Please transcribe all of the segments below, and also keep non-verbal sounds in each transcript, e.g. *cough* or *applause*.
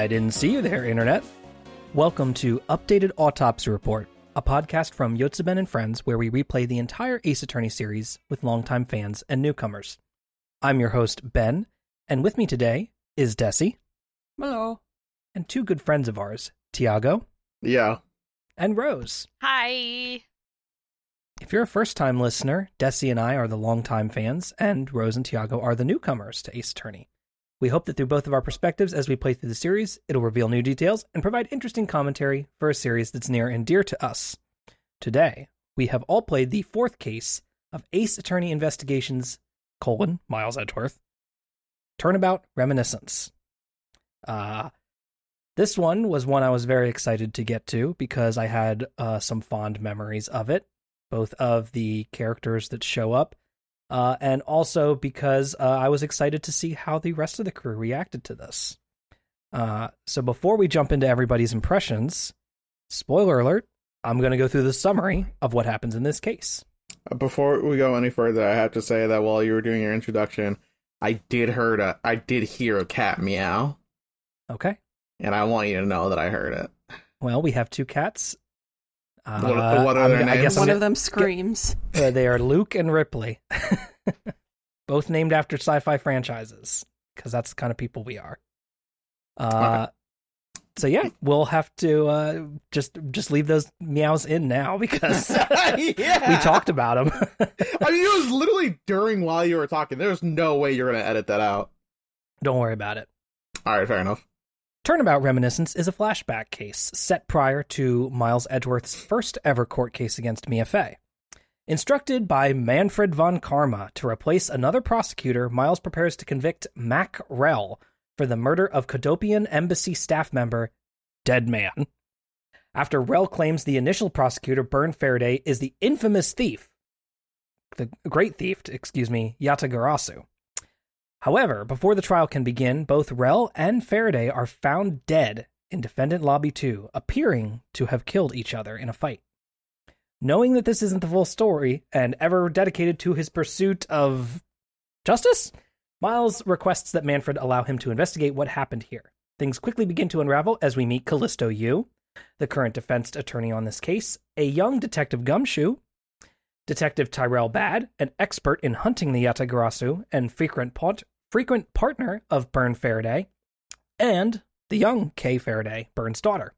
I didn't see you there, Internet. Welcome to Updated Autopsy Report, a podcast from Yotsuben and Friends where we replay the entire Ace Attorney series with longtime fans and newcomers. I'm your host, Ben, and with me today is Desi. Hello. And two good friends of ours, Tiago Yeah. and Rose. Hi. If you're a first time listener, Desi and I are the longtime fans, and Rose and Tiago are the newcomers to Ace Attorney. We hope that through both of our perspectives as we play through the series, it'll reveal new details and provide interesting commentary for a series that's near and dear to us. Today, we have all played the fourth case of Ace Attorney Investigations, colon, Miles Edgeworth, Turnabout Reminiscence. Uh, this one was one I was very excited to get to because I had uh, some fond memories of it, both of the characters that show up uh, and also because uh, I was excited to see how the rest of the crew reacted to this. Uh, so before we jump into everybody's impressions, spoiler alert, I'm going to go through the summary of what happens in this case. Before we go any further, I have to say that while you were doing your introduction, I did heard a I did hear a cat meow, Okay. and I want you to know that I heard it. Well, we have two cats. Uh, What- what are I'm their I guess names? I'm One of them screams. *laughs* Uh, they are Luke and Ripley, *laughs* both named after sci-fi franchises, because that's the kind of people we are. Uh, so yeah, we'll have to uh, just just leave those meows in now because *laughs* yeah. we talked about them. I mean, it was literally during while you were talking. There's no way you're gonna edit that out. Don't worry about it. All right, fair enough. Turnabout Reminiscence is a flashback case set prior to Miles Edgeworth's first ever court case against Mia Fey. Instructed by Manfred von Karma to replace another prosecutor, Miles prepares to convict Mack Rell for the murder of Cohdopian embassy staff member Deid Mann. After Rell claims the initial prosecutor, Byrne Faraday, is the infamous thief, the great thief, excuse me, Yatagarasu. However, before the trial can begin, both Rell and Faraday are found dead in Defendant Lobby 2, appearing to have killed each other in a fight. Knowing that this isn't the full story, and ever dedicated to his pursuit of justice, Miles requests that Manfred allow him to investigate what happened here. Things quickly begin to unravel as we meet Callisto Yu, the current defense attorney on this case, a young Detective Gumshoe, Detective Tyrell Badd, an expert in hunting the Yatagarasu and frequent part- frequent partner of Byrne Faraday, and the young Kay Faraday, Byrne's daughter.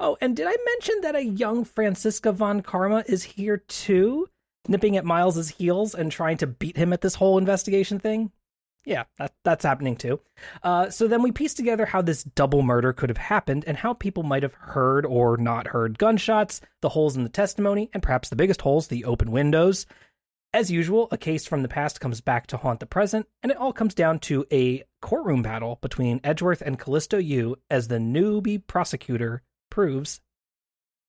Oh, and did I mention that a young Franziska von Karma is here too, nipping at Miles's heels and trying to beat him at this whole investigation thing? Yeah, that, that's happening too. Uh, so then we piece together how this double murder could have happened and how people might have heard or not heard gunshots, the holes in the testimony, and perhaps the biggest holes, the open windows. As usual, a case from the past comes back to haunt the present, and it all comes down to a courtroom battle between Edgeworth and Callisto Yu as the newbie prosecutor proves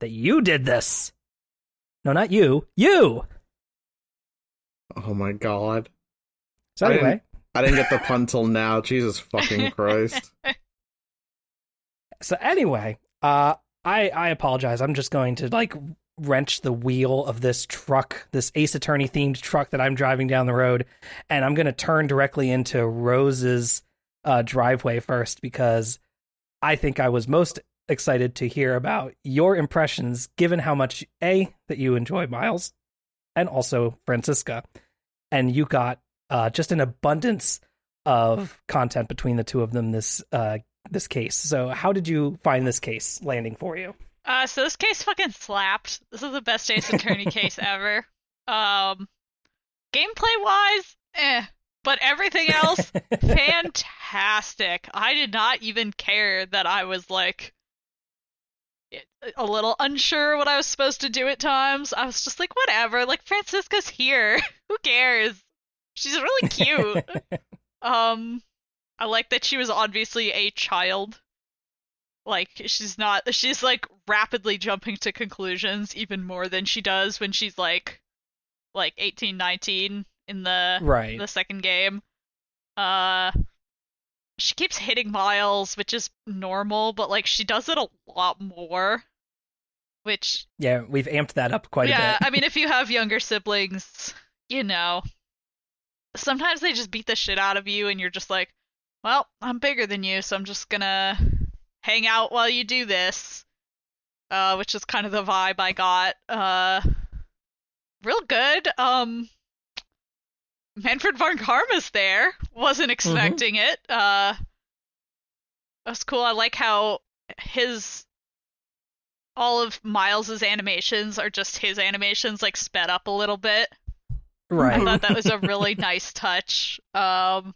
that you did this. No, not you. You! Oh my god, So I didn't- anyway, I didn't get the pun till now. Jesus fucking Christ. *laughs* so anyway, uh, I I apologize. I'm just going to like wrench the wheel of this truck, this Ace Attorney themed truck that I'm driving down the road, and I'm going to turn directly into Rose's uh, driveway first because I think I was most excited to hear about your impressions, given how much a that you enjoy Miles, and also Franziska, and you got uh, just an abundance of content between the two of them this uh, this case. So, how did you find this case landing for you? Uh, so this case fucking slapped. This is the best Ace Attorney *laughs* case ever. Um, gameplay wise, eh, but everything else, *laughs* fantastic. I did not even care that I was like a little unsure what I was supposed to do at times. I was just like, whatever. Like Franziska's here. *laughs* Who cares? She's really cute. um, I like that she was obviously a child. Like she's not she's like rapidly jumping to conclusions even more than she does when she's like like 18 19 in the Right. the second game. Uh she keeps hitting Miles, which is normal, but like she does it a lot more. Which Yeah, we've amped that up quite yeah, a bit. I mean if you have *laughs* younger siblings, you know. Sometimes they just beat the shit out of you and you're just like, well, I'm bigger than you, so I'm just gonna hang out while you do this, uh, which is kind of the vibe I got. Uh, real good. Um, Manfred von Karma's there. Wasn't expecting it. Uh, that's cool. I like how his all of Miles's animations are just his animations, like sped up a little bit. Right. I thought that was a *laughs* really nice touch. Um,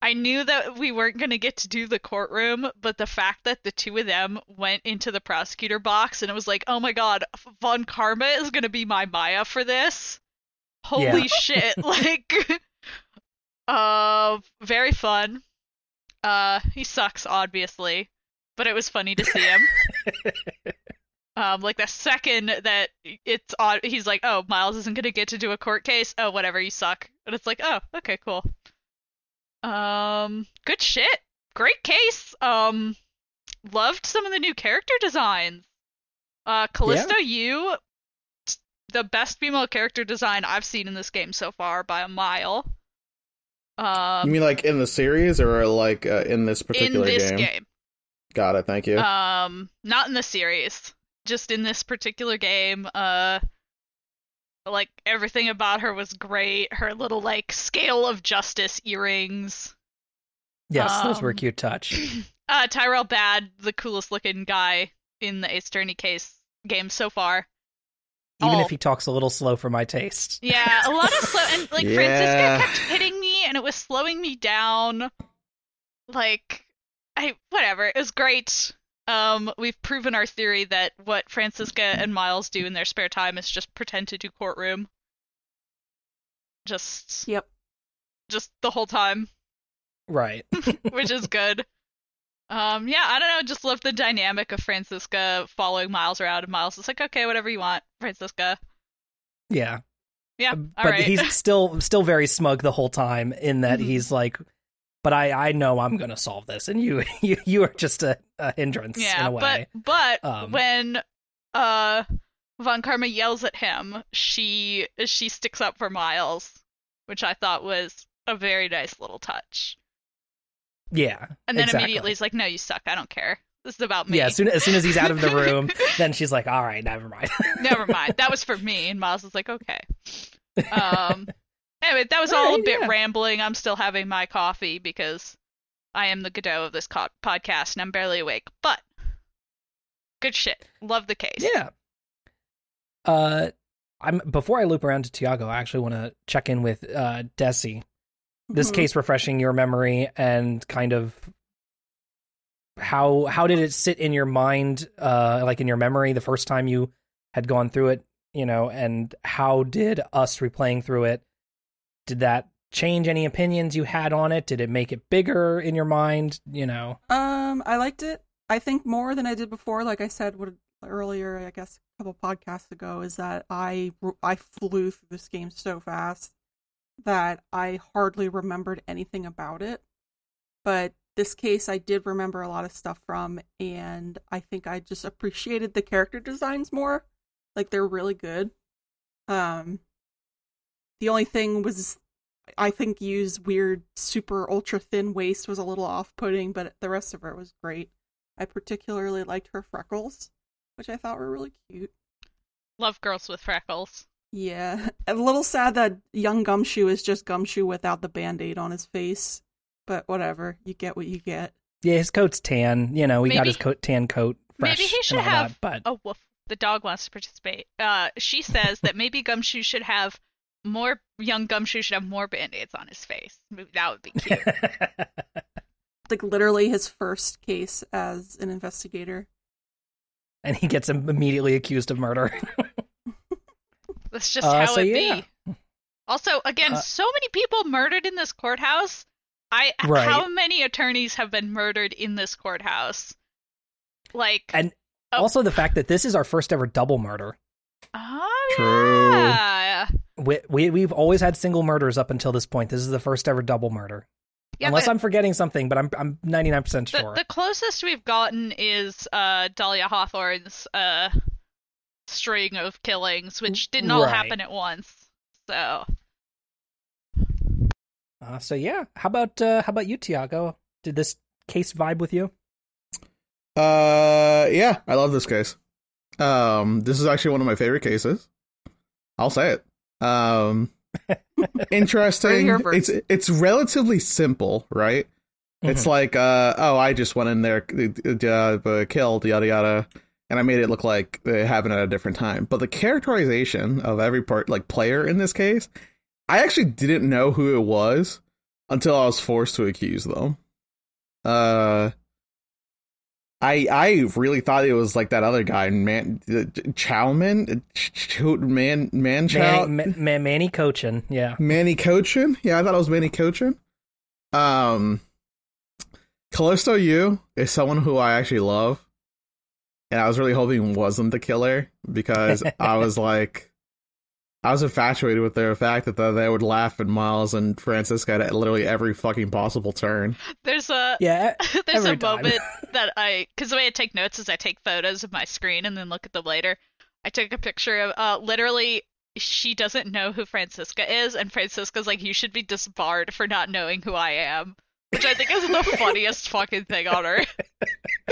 I knew that we weren't going to get to do the courtroom, but the fact that the two of them went into the prosecutor box and it was like, oh my god, Von Karma is going to be my Maya for this. Holy Yeah. shit. *laughs* Like, *laughs* uh, very fun. Uh, he sucks, obviously, but it was funny to see him. *laughs* Um, like the second that it's odd, he's like, "Oh, Miles isn't gonna get to do a court case. Oh, whatever, you suck." And it's like, "Oh, okay, cool." Um, good shit. Great case. Um, loved some of the new character designs. Uh, Callisto, Yu, the best female character design I've seen in this game so far by a mile. Um, you mean like in the series or like uh, in this particular game? in this game? game. Got it. Thank you. Um, not in the series, just in this particular game. Uh, like everything about her was great. Her little like scale of justice earrings. Yes, those were a Um, cute touch. *clears throat* Uh, Tyrell Badd, the coolest looking guy in the Ace Attorney case game so far. Even oh. if he talks a little slow for my taste. Yeah, a lot of slow and like *laughs* Yeah. Franziska kept hitting me and it was slowing me down. Like I whatever, it was great. Um we've proven our theory that what Franziska and Miles do in their spare time is just pretend to do courtroom. Just Yep. just the whole time, Right. *laughs* which is good. Um yeah, I don't know, just love the dynamic of Franziska following Miles around and Miles is like, "Okay, whatever you want, Franziska." Yeah. Yeah, but all right. he's *laughs* still still very smug the whole time in that Mhm. he's like but I, I know I'm gonna solve this and you *laughs* you, you are just a, a hindrance in Yeah, a way. but but Um, when uh Von Karma yells at him, she she sticks up for Miles, which I thought was a very nice little touch. yeah. And then exactly. immediately he's like, "No, you suck. I don't care. This is about me." Yeah, as soon, as soon as he's out of the room, *laughs* then she's like, "All right, never mind." Never mind. *laughs* That was for me. And Miles was like, "Okay." Um. Anyway, that was all a bit yeah. rambling. I'm still having my coffee because I am the Godot of this co- podcast and I'm barely awake. But good shit. Love the case. yeah. Uh, I'm before I loop around to Tiago, I actually want to check in with uh Desi. This Mhm. case refreshing your memory and kind of how how did it sit in your mind, uh, like in your memory the first time you had gone through it, you know, and how did us replaying through it? Did that change any opinions you had on it? Did it make it bigger in your mind? You know. Um, I liked it. I think more than I did before. Like I said what, earlier, I guess a couple podcasts ago, is that I I flew through this game so fast that I hardly remembered anything about it. But this case, I did remember a lot of stuff from, and I think I just appreciated the character designs more. Like they're really good. Um, the only thing was I think Yu's weird super ultra thin waist was a little off putting, but the rest of her was great. I particularly liked her freckles, which I thought were really cute. Love girls with freckles. Yeah. A little sad that young Gumshoe is just Gumshoe without the band aid on his face. But whatever. You get what you get. Yeah, his coat's tan. You know, he got his coat, tan coat fresh. Maybe he should have that, but a woof. The dog wants to participate. Uh, she says that maybe Gumshoe should have more. Young Gumshoe should have more band-aids on his face. That would be cute. *laughs* Like literally his first case as an investigator. and he gets immediately accused of murder. *laughs* That's just Uh, how so it yeah. be. Also, again, Uh, so many people murdered in this courthouse. I Right. how many attorneys have been murdered in this courthouse? Like, And Oh. also the fact that this is our first ever double murder. oh True. yeah, We, we we've always had single murders up until this point. This is the first ever double murder. yeah. Unless but I'm forgetting something, but I'm I'm 99% the, sure. the closest we've gotten is uh Dahlia Hawthorne's uh string of killings, which didn't all Right. happen at once. So Uh, so yeah, how about uh, how about you, Tiago? Did this case vibe with you? Uh, yeah, I love this case. Um, this is actually one of my favorite cases. I'll say it. Um, *laughs* interesting. It's it's relatively simple, right? It's Mm-hmm. like, uh, oh, I just went in there, uh, killed, yada yada, and I made it look like it happened at a different time. But the characterization of every part, like player in this case, I actually didn't know who it was until I was forced to accuse them. Uh, I I really thought it was like that other guy, man, Chowman, Ch- Ch- man, man, Chow, Manny, Ma- Ma- Manny Coachen, yeah. Manny Coachen. Yeah, I thought it was Manny Coachen. Um, Callisto Yu is someone who I actually love, and I was really hoping wasn't the killer because *laughs* I was like, I was infatuated with their fact that they- they would laugh at Miles and Franziska at literally every fucking possible turn. There's a Yeah, *laughs* there's every a time. moment *laughs* that I because the way I take notes is I take photos of my screen and then look at them later. I took a picture of uh literally she doesn't know who Franziska is and Franziska's like you should be disbarred for not knowing who I am. Which I think is the *laughs* funniest fucking thing on earth.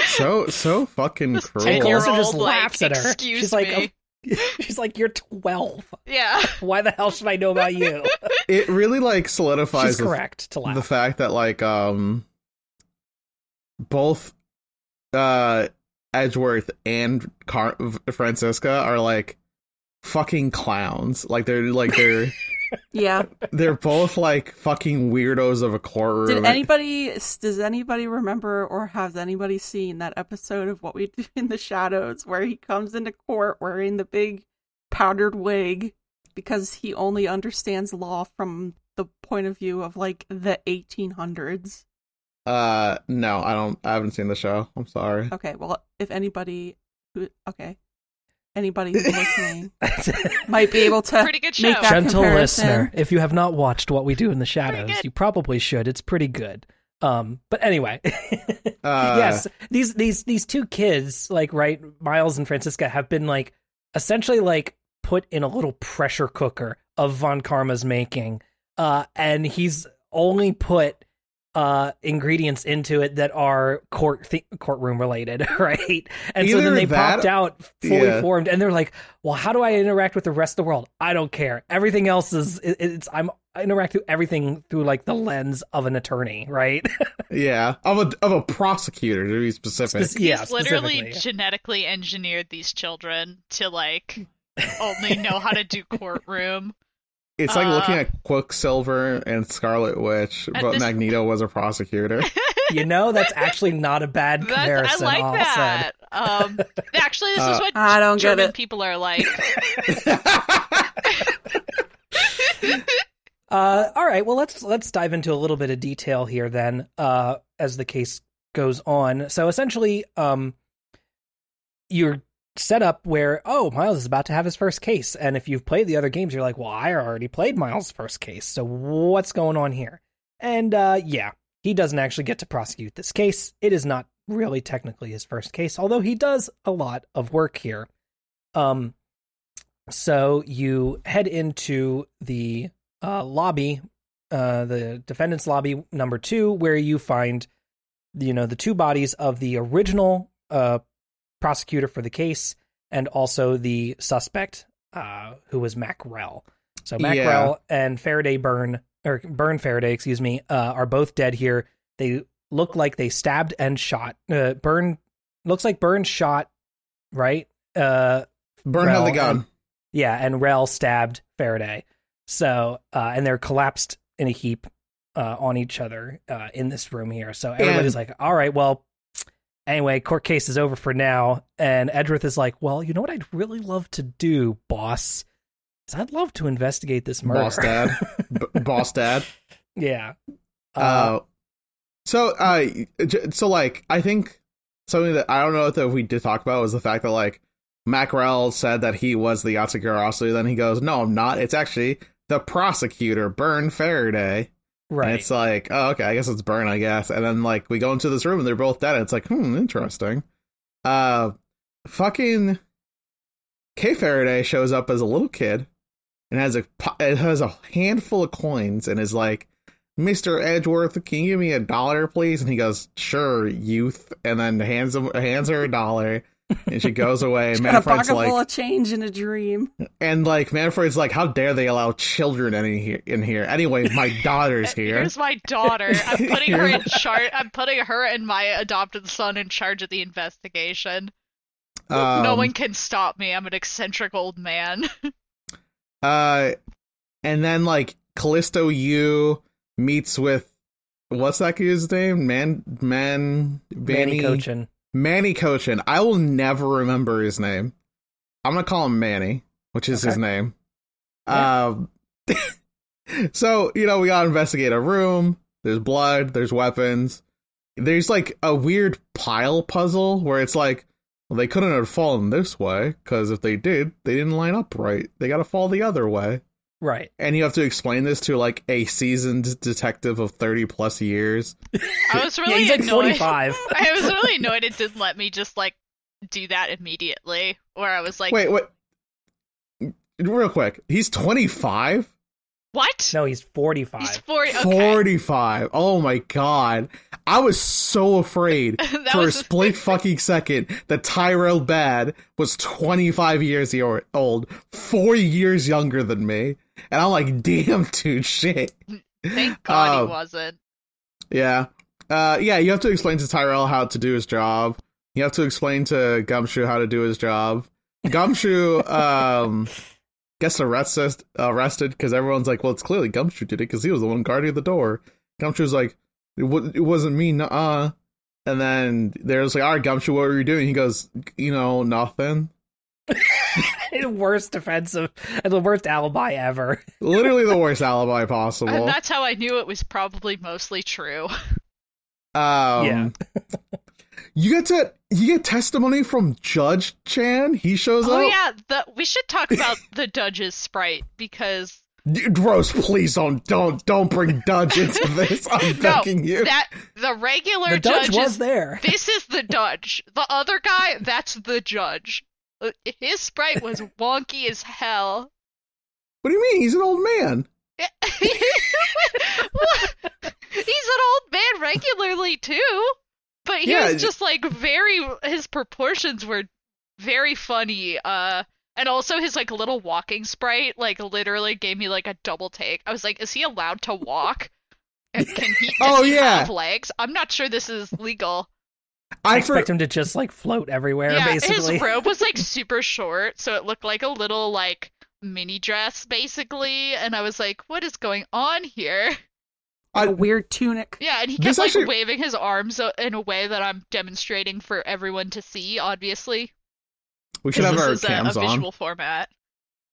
So so fucking This cruel. And Callisto 10-year-old, just like, laughs at her. excuse She's like, me. "Oh," *laughs* she's like, you're 12. Yeah. Why the hell should I know about you? *laughs* It really like solidifies She's the correct to laugh. the fact that like um both uh Edgeworth and Car- Franziska are like fucking clowns. Like they're like they're *laughs* Yeah. *laughs* they're both like fucking weirdos of a courtroom. Did anybody does anybody remember or has anybody seen that episode of What We Do in the Shadows where he comes into court wearing the big powdered wig because he only understands law from the point of view of like the 1800s? uh no, I don't I haven't seen the show. I'm sorry. Okay, well, if anybody who okay, anybody who's listening *laughs* might be able to Pretty good show. make that Gentle comparison. listener, if you have not watched What We Do in the Shadows, you probably should. It's pretty good. Um, but anyway, *laughs* Uh, yes, these these these two kids, like right, Miles and Franziska, have been like essentially like put in a little pressure cooker of Von Karma's making, uh, and he's only put uh ingredients into it that are court th- courtroom related *laughs* right and so then they that- popped out fully yeah. formed and they're like well how do i interact with the rest of the world i don't care everything else is it, it's i'm I interact with everything through like the lens of an attorney right *laughs* Yeah, of a of a prosecutor to be specific. Spec- yeah He's literally genetically engineered these children to like *laughs* only know how to do courtroom. It's like Uh, looking at Quicksilver and Scarlet Witch, but this- Magneto was a prosecutor. *laughs* you know that's actually not a bad That's, I comparison like all that. Um, actually, this is Uh, what I don't German people are like. *laughs* Uh, all right. Well, let's let's dive into a little bit of detail here then, uh, as the case goes on. So essentially, um, you're set up where oh, Miles is about to have his first case, and if you've played the other games, you're like, well, I already played Miles' first case, so what's going on here? And uh, yeah, he doesn't actually get to prosecute this case. It is not really technically his first case, although he does a lot of work here. Um, so you head into the uh, lobby, uh, the defendant's lobby number two, where you find, you know, the two bodies of the original uh, prosecutor for the case and also the suspect, uh, who was Mack Rell. So Mac Yeah. Rell and Faraday Byrne, or Byrne Faraday, excuse me, uh, are both dead here. They look like they stabbed and shot. Uh, Byrne looks like Byrne shot, right? Uh, Byrne had Rell the gun. and- yeah, and Rell stabbed Faraday. So, uh, and they're collapsed in a heap uh, on each other uh, in this room here. So everybody's like, all right, well, anyway, court case is over for now. And Edgeworth is like, well, you know what I'd really love to do, boss? Is I'd love to investigate this murder. Boss dad. B- *laughs* boss dad. yeah. Uh, Uh, so, uh, so like, I think something that I don't know if we did talk about was the fact that like Mack Rell said that he was the Yatagarasu. Then he goes, "No, I'm not. It's actually the prosecutor, Byrne Faraday." And right. it's like, oh, okay, I guess it's Byrne, I guess. And then like we go into this room and they're both dead. And it's like, hmm, interesting. Uh, fucking Kay Faraday shows up as a little kid and has a it has a handful of coins and is like, Mr. Edgeworth, can you give me a dollar, please? And he goes, Sure, youth, and then hands him hands her a dollar. And she goes away. Got a Manfred's pocket like, full of change in a dream. and like Manfred's like, how dare they allow children in here? In here, anyway, my daughter's *laughs* here. Here's my daughter. I'm *laughs* putting her in charge. I'm putting her and my adopted son in charge of the investigation. no Um, one can stop me. I'm an eccentric old man. *laughs* Uh, and then like Callisto Yu meets with what's that kid's name? Man, man, Manny Coachen. Manny Coachen. I will never remember his name. I'm gonna call him Manny, which is his name. Yeah. Um, *laughs* so you know we gotta investigate a room. There's blood. There's weapons. There's like a weird pile puzzle where it's like, well, they couldn't have fallen this way because if they did, they didn't line up right. They gotta fall the other way. Right. And you have to explain this to like a seasoned detective of 30 plus years. *laughs* I was yeah, really he's like annoyed. 45. *laughs* I was really annoyed it didn't let me just like do that immediately. Where I was like, Wait, wait. Real quick. He's 25? what? No, he's 45. He's 40. Okay. 45. Oh my god. I was so afraid *laughs* for a split fucking second that Tyrell Badd was 25 years old, four years younger than me. And I'm like, damn, dude, shit. Thank *laughs* God Um, he wasn't. Yeah. Uh, yeah, you have to explain to Tyrell how to do his job. You have to explain to Gumshoe how to do his job. Gumshoe *laughs* um, gets arrested arrested because everyone's like, well, it's clearly Gumshoe did it because he was the one guarding the door. Gumshoe's like, it, wa- it wasn't me, uh. And then there's like, all right, Gumshoe, what were you doing? He goes, you know, nothing. The *laughs* worst defensive and the worst alibi ever. Literally the worst alibi possible. And that's how I knew it was probably mostly true. Um, Yeah. *laughs* You get to you get testimony from Judge Chan. He shows Oh up. Oh yeah, the, we should talk about the Judge's sprite because Dude, Rose, please don't don't don't bring Dudge into *laughs* this. I'm no, begging you. that the regular The Dutch judge was is there. this is the Dudge. The other guy, that's the judge. Uh, His sprite was *laughs* wonky as hell. What do you mean? He's an old man. *laughs* He's an old man regularly too, but he Yeah, was just like very. His proportions were very funny. Uh, and also his like little walking sprite, like literally gave me like a double take. I was like, is he allowed to walk? And Can he? *laughs* Oh, he yeah. have legs? I'm not sure this is legal. I I for, expect him to just like float everywhere, yeah, basically. his *laughs* robe was like super short, so it looked like a little like mini dress basically. And I was like, what is going on here? Like I- a weird tunic. Yeah, and he This kept like actually- waving his arms uh, in a way that I'm demonstrating for everyone to see. Obviously, we should have this our is a, a on. visual format.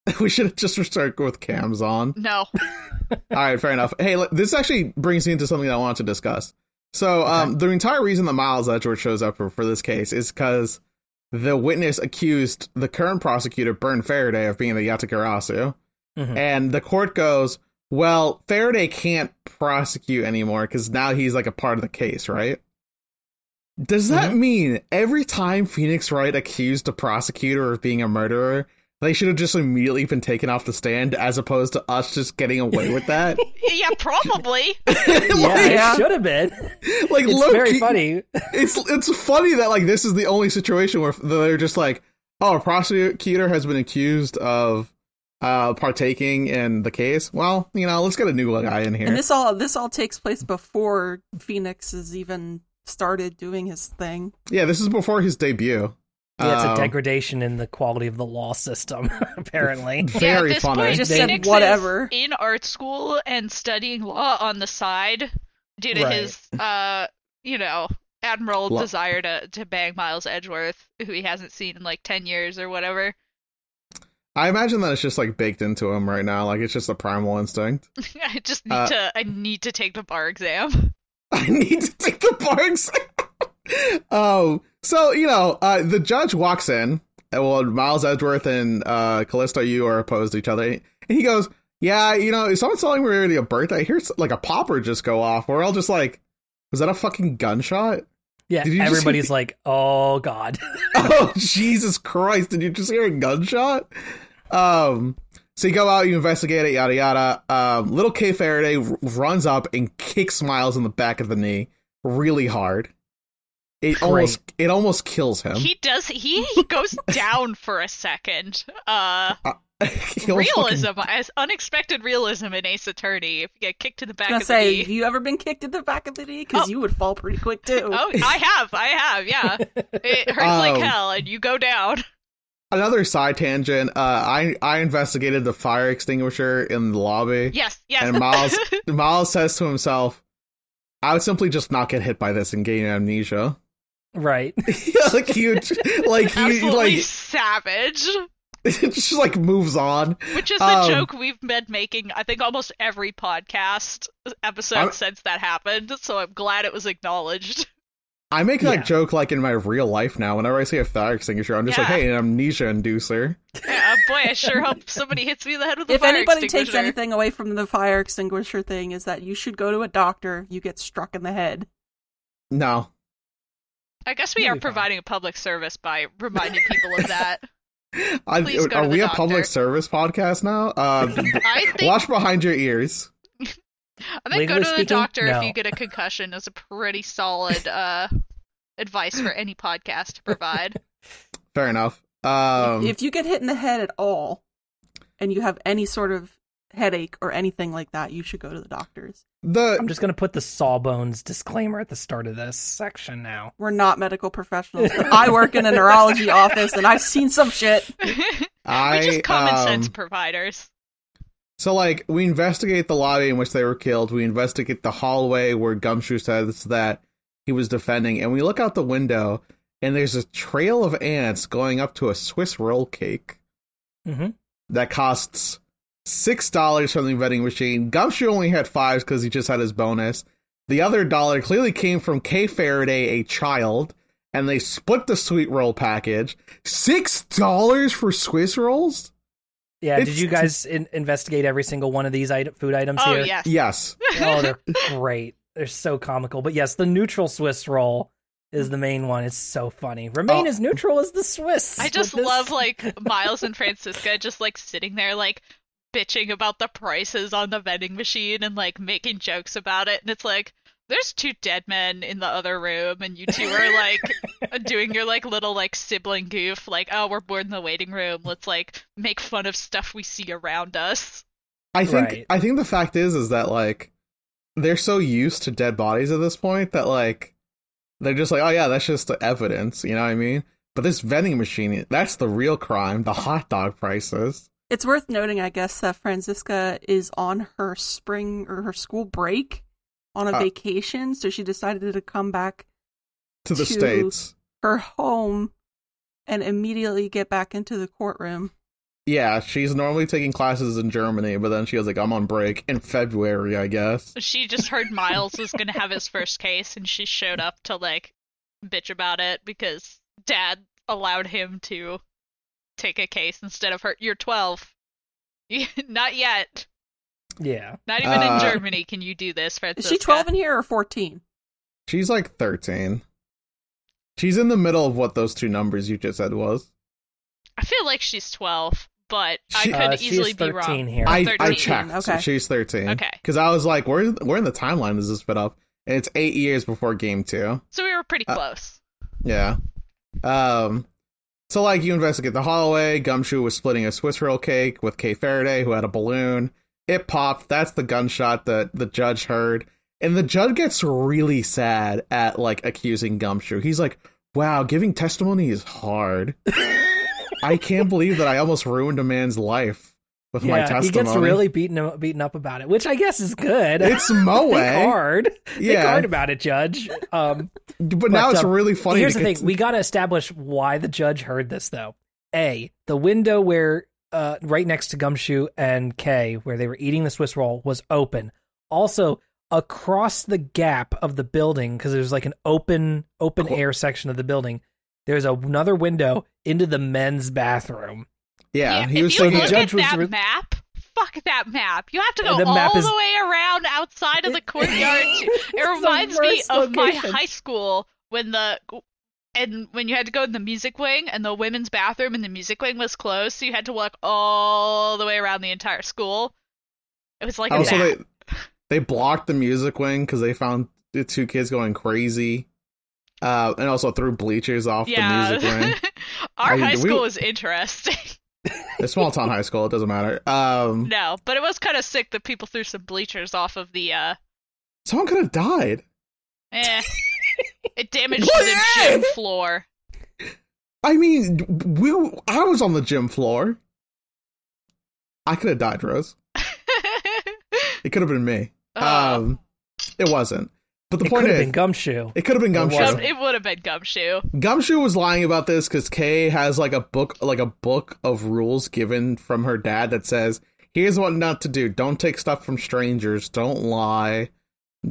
*laughs* We should have just start with cams on. No, *laughs* All right, fair enough. Hey, look, this actually brings me into something that I wanted to discuss. So, um, the entire reason that Miles Edgeworth shows up for, for this case is because the witness accused the current prosecutor, Byrne Faraday, of being the Yatagarasu. Mhm. And the court goes, well, Faraday can't prosecute anymore because now he's like a part of the case, right? Does that Mhm. mean every time Phoenix Wright accused a prosecutor of being a murderer, they should have just immediately been taken off the stand as opposed to us just getting away with that? *laughs* yeah, probably. yeah, *laughs* Yeah. it should have been. like, It's low very funny. It's it's funny that like this is the only situation where they're just like, oh, a prosecutor has been accused of uh partaking in the case. Well, you know, let's get a new guy in here. And this all this all takes place before Phoenix has even started doing his thing. yeah, this is before his debut. Yeah, it's a Um, degradation in the quality of the law system, *laughs* apparently. Very at this funny. point, Just said whatever. in art school and studying law on the side due to Right. his, uh, you know, admiral Lo- desire to to bang Miles Edgeworth, who he hasn't seen in like ten years or whatever. I imagine that it's just like baked into him right now. Like it's just a primal instinct. *laughs* I just need Uh, to. I need to take the bar exam. *laughs* I need to take the bar exam. oh, so you know, uh, the judge walks in, and well, Miles Edgeworth and uh, Callisto Yu are opposed to each other, and he goes, "Yeah, you know, is someone telling me already a birthday? I hear like a popper just go off. We're all just like, was that a fucking gunshot? Yeah, Did you everybody's see- like, "Oh God." *laughs* *laughs* oh Jesus Christ! Did you just hear a gunshot? Um, So you go out, you investigate it, yada yada. Um, little Kay Faraday r- runs up and kicks Miles in the back of the knee really hard. It Great. almost it almost kills him. He does. He, he goes *laughs* down for a second. Uh, *laughs* He almost fucking- realism, as unexpected realism in Ace Attorney. If you get kicked in the back I was of gonna say, the have you ever been kicked in the back of the knee? Because Oh. you would fall pretty quick too. Oh, I have. I have. Yeah, *laughs* it hurts like Um, hell, and you go down. Another side tangent. Uh, I I investigated the fire extinguisher in the lobby, Yes. Yes. and Miles Miles says to himself, "I would simply just not get hit by this and gain amnesia." Right. *laughs* like he, like he, like savage. it *laughs* just like moves on. Which is the Um, joke we've been making, I think, almost every podcast episode I'm- since that happened. So I'm glad it was acknowledged. I make that Yeah. joke like in my real life now. Whenever I see a fire extinguisher, I'm just like, "Hey, an amnesia inducer." Yeah, boy, I sure hope somebody hits me in the head with a fire. if fire anybody takes anything away from the fire extinguisher thing, is that you should go to a doctor. You get struck in the head. No, I guess we You'll are be fine. providing a public service by reminding people of that. *laughs* I, are we the a public service podcast now? Uh, *laughs* think watch behind your ears. I think go Legally to the speaking, doctor no. if you get a concussion is a pretty solid uh, advice for any podcast to provide. *laughs* Fair enough. Um, if you get hit in the head at all, and you have any sort of headache or anything like that, you should go to the doctors. The I'm just going to put the Sawbones disclaimer at the start of this section now. We're not medical professionals, but I work in a neurology office, and I've seen some shit. I We're just common um, sense providers. So, like, we investigate the lobby in which they were killed. We investigate the hallway where Gumshoe says that he was defending, and we look out the window, and there's a trail of ants going up to a Swiss roll cake hmm that costs six dollars from the vending machine. Gumshoe only had fives because he just had his bonus. The other dollar clearly came from Kay Faraday, a child, and they split the sweet roll package. Six dollars for Swiss rolls? Yeah, It's- did you guys in- investigate every single one of these item- food items Oh here? yes. Yes. *laughs* Oh, they're great. They're so comical. But yes, the neutral Swiss roll is the main one. It's so funny. Remain Oh. as neutral as the Swiss. I just love like Miles and Franziska just like sitting there like bitching about the prices on the vending machine and like making jokes about it and it's like there's two dead men in the other room and you two are like *laughs* doing your like little like sibling goof like oh we're bored in the waiting room let's like make fun of stuff we see around us I think Right. I think the fact is is that like they're so used to dead bodies at this point that like they're just like, oh yeah, that's just the evidence, you know what I mean? But this vending machine, that's the real crime, the hot dog prices. It's worth noting, I guess, that Franziska is on her spring or her school break on a Uh. vacation, so she decided to come back To the To- states. her home and immediately get back into the courtroom. Yeah, she's normally taking classes in Germany, but then she was like, I'm on break in February, I guess. she just heard *laughs* Miles was gonna have his first case and she showed up to like bitch about it because dad allowed him to take a case instead of her you're 12 *laughs* not yet Yeah. Not even Uh, in Germany can you do this, Is she 12 in here or 14? She's like 13. She's in the middle of what those two numbers you just said was. I feel like she's 12, but She- I could Uh, easily be wrong. here. I, I checked. Okay. She's 13. Okay. Because I was like, where, where in the timeline does this fit up? And it's eight years before game two. So we were pretty Uh, close. Yeah. Um. So like you investigate the hallway. Gumshoe was splitting a Swiss roll cake with Kay Faraday, who had a balloon. It popped. That's the gunshot that the judge heard, and the judge gets really sad at like accusing Gumshoe. He's like, "Wow, giving testimony is hard. I can't believe that I almost ruined a man's life with my yeah, testimony." he gets really beaten beaten up about it, which I guess is good. It's *laughs* Think Moe. hard. Think Yeah. hard about it, Judge. Um, *laughs* But now it's um, really funny. Here's to the thing: we got to establish why the judge heard this, though. A, the window where, uh, right next to Gumshoe and Kay, where they were eating the Swiss roll, was open. Also, across the gap of the building, because there's like an open, open Cool. air section of the building. There's another window into the men's bathroom. Yeah, he if was you thinking. look Judge at was that re- map, fuck that map. You have to go the all is- the way around outside of the *laughs* courtyard. it reminds me of my high school when the and when you had to go in the music wing, and the women's bathroom in the music wing was closed, so you had to walk all the way around the entire school. It was like a Also, they *laughs* they blocked the music wing because they found the two kids going crazy, uh, and also threw bleachers off yeah. the music wing. *laughs* Our I- high we- school was interesting. It's small town high school. It doesn't matter. Um, no, but it was kind of sick that people threw some bleachers off of the. uh someone could have died. Eh. *laughs* it damaged the gym floor. I mean, we. I was on the gym floor. I could have died, Rose. *laughs* It could have been me. Oh. Um, it wasn't. But the it point could have is, been Gumshoe. it could have been It Gumshoe. Gum- it would have been Gumshoe. Gumshoe was lying about this because Kay has like a book, like a book of rules given from her dad that says, "Here's what not to do: don't take stuff from strangers, don't lie,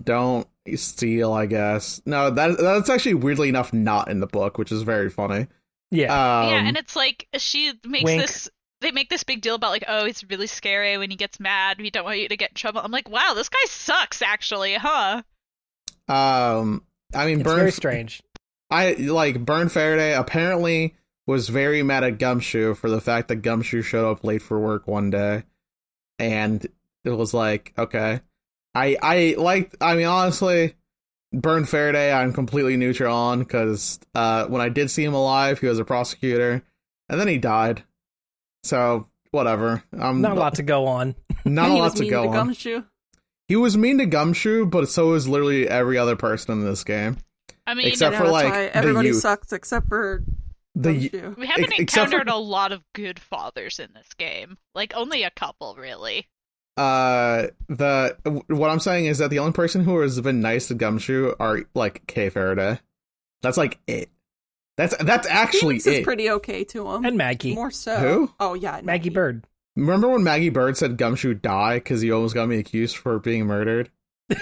don't steal." I guess no, that that's actually weirdly enough not in the book, which is very funny. Yeah. Um, yeah, and it's like she makes Wink. this. They make this big deal about like, oh, he's really scary when he gets mad. We don't want you to get in trouble. I'm like, wow, this guy sucks, actually, huh? Um, I mean, it's Byrne. very strange. I like Byrne Faraday. Apparently, was very mad at Gumshoe for the fact that Gumshoe showed up late for work one day, and it was like, okay, I I like. I mean, honestly, Byrne Faraday, I'm completely neutral on because uh, when I did see him alive, he was a prosecutor, and then he died. So whatever. I'm Not a lot to go on. Not a *laughs* lot to go on. Gumshoe. He was mean to Gumshoe, but so was literally every other person in this game. I mean, Except Yeah, for, that's like, why everybody youth. sucks except for The Gumshoe. we haven't ex- except for- encountered a lot of good fathers in this game. Like only a couple, really. uh the what I'm saying is that the only person who has been nice to Gumshoe are like Kay Faraday. That's like it. That's that's actually Phoenix is it. pretty okay to him. And Maggie. More so. Who? Oh yeah, and Maggey Byrde. Remember when Maggey Byrde said Gumshoe die because he almost got me accused for being murdered? *laughs*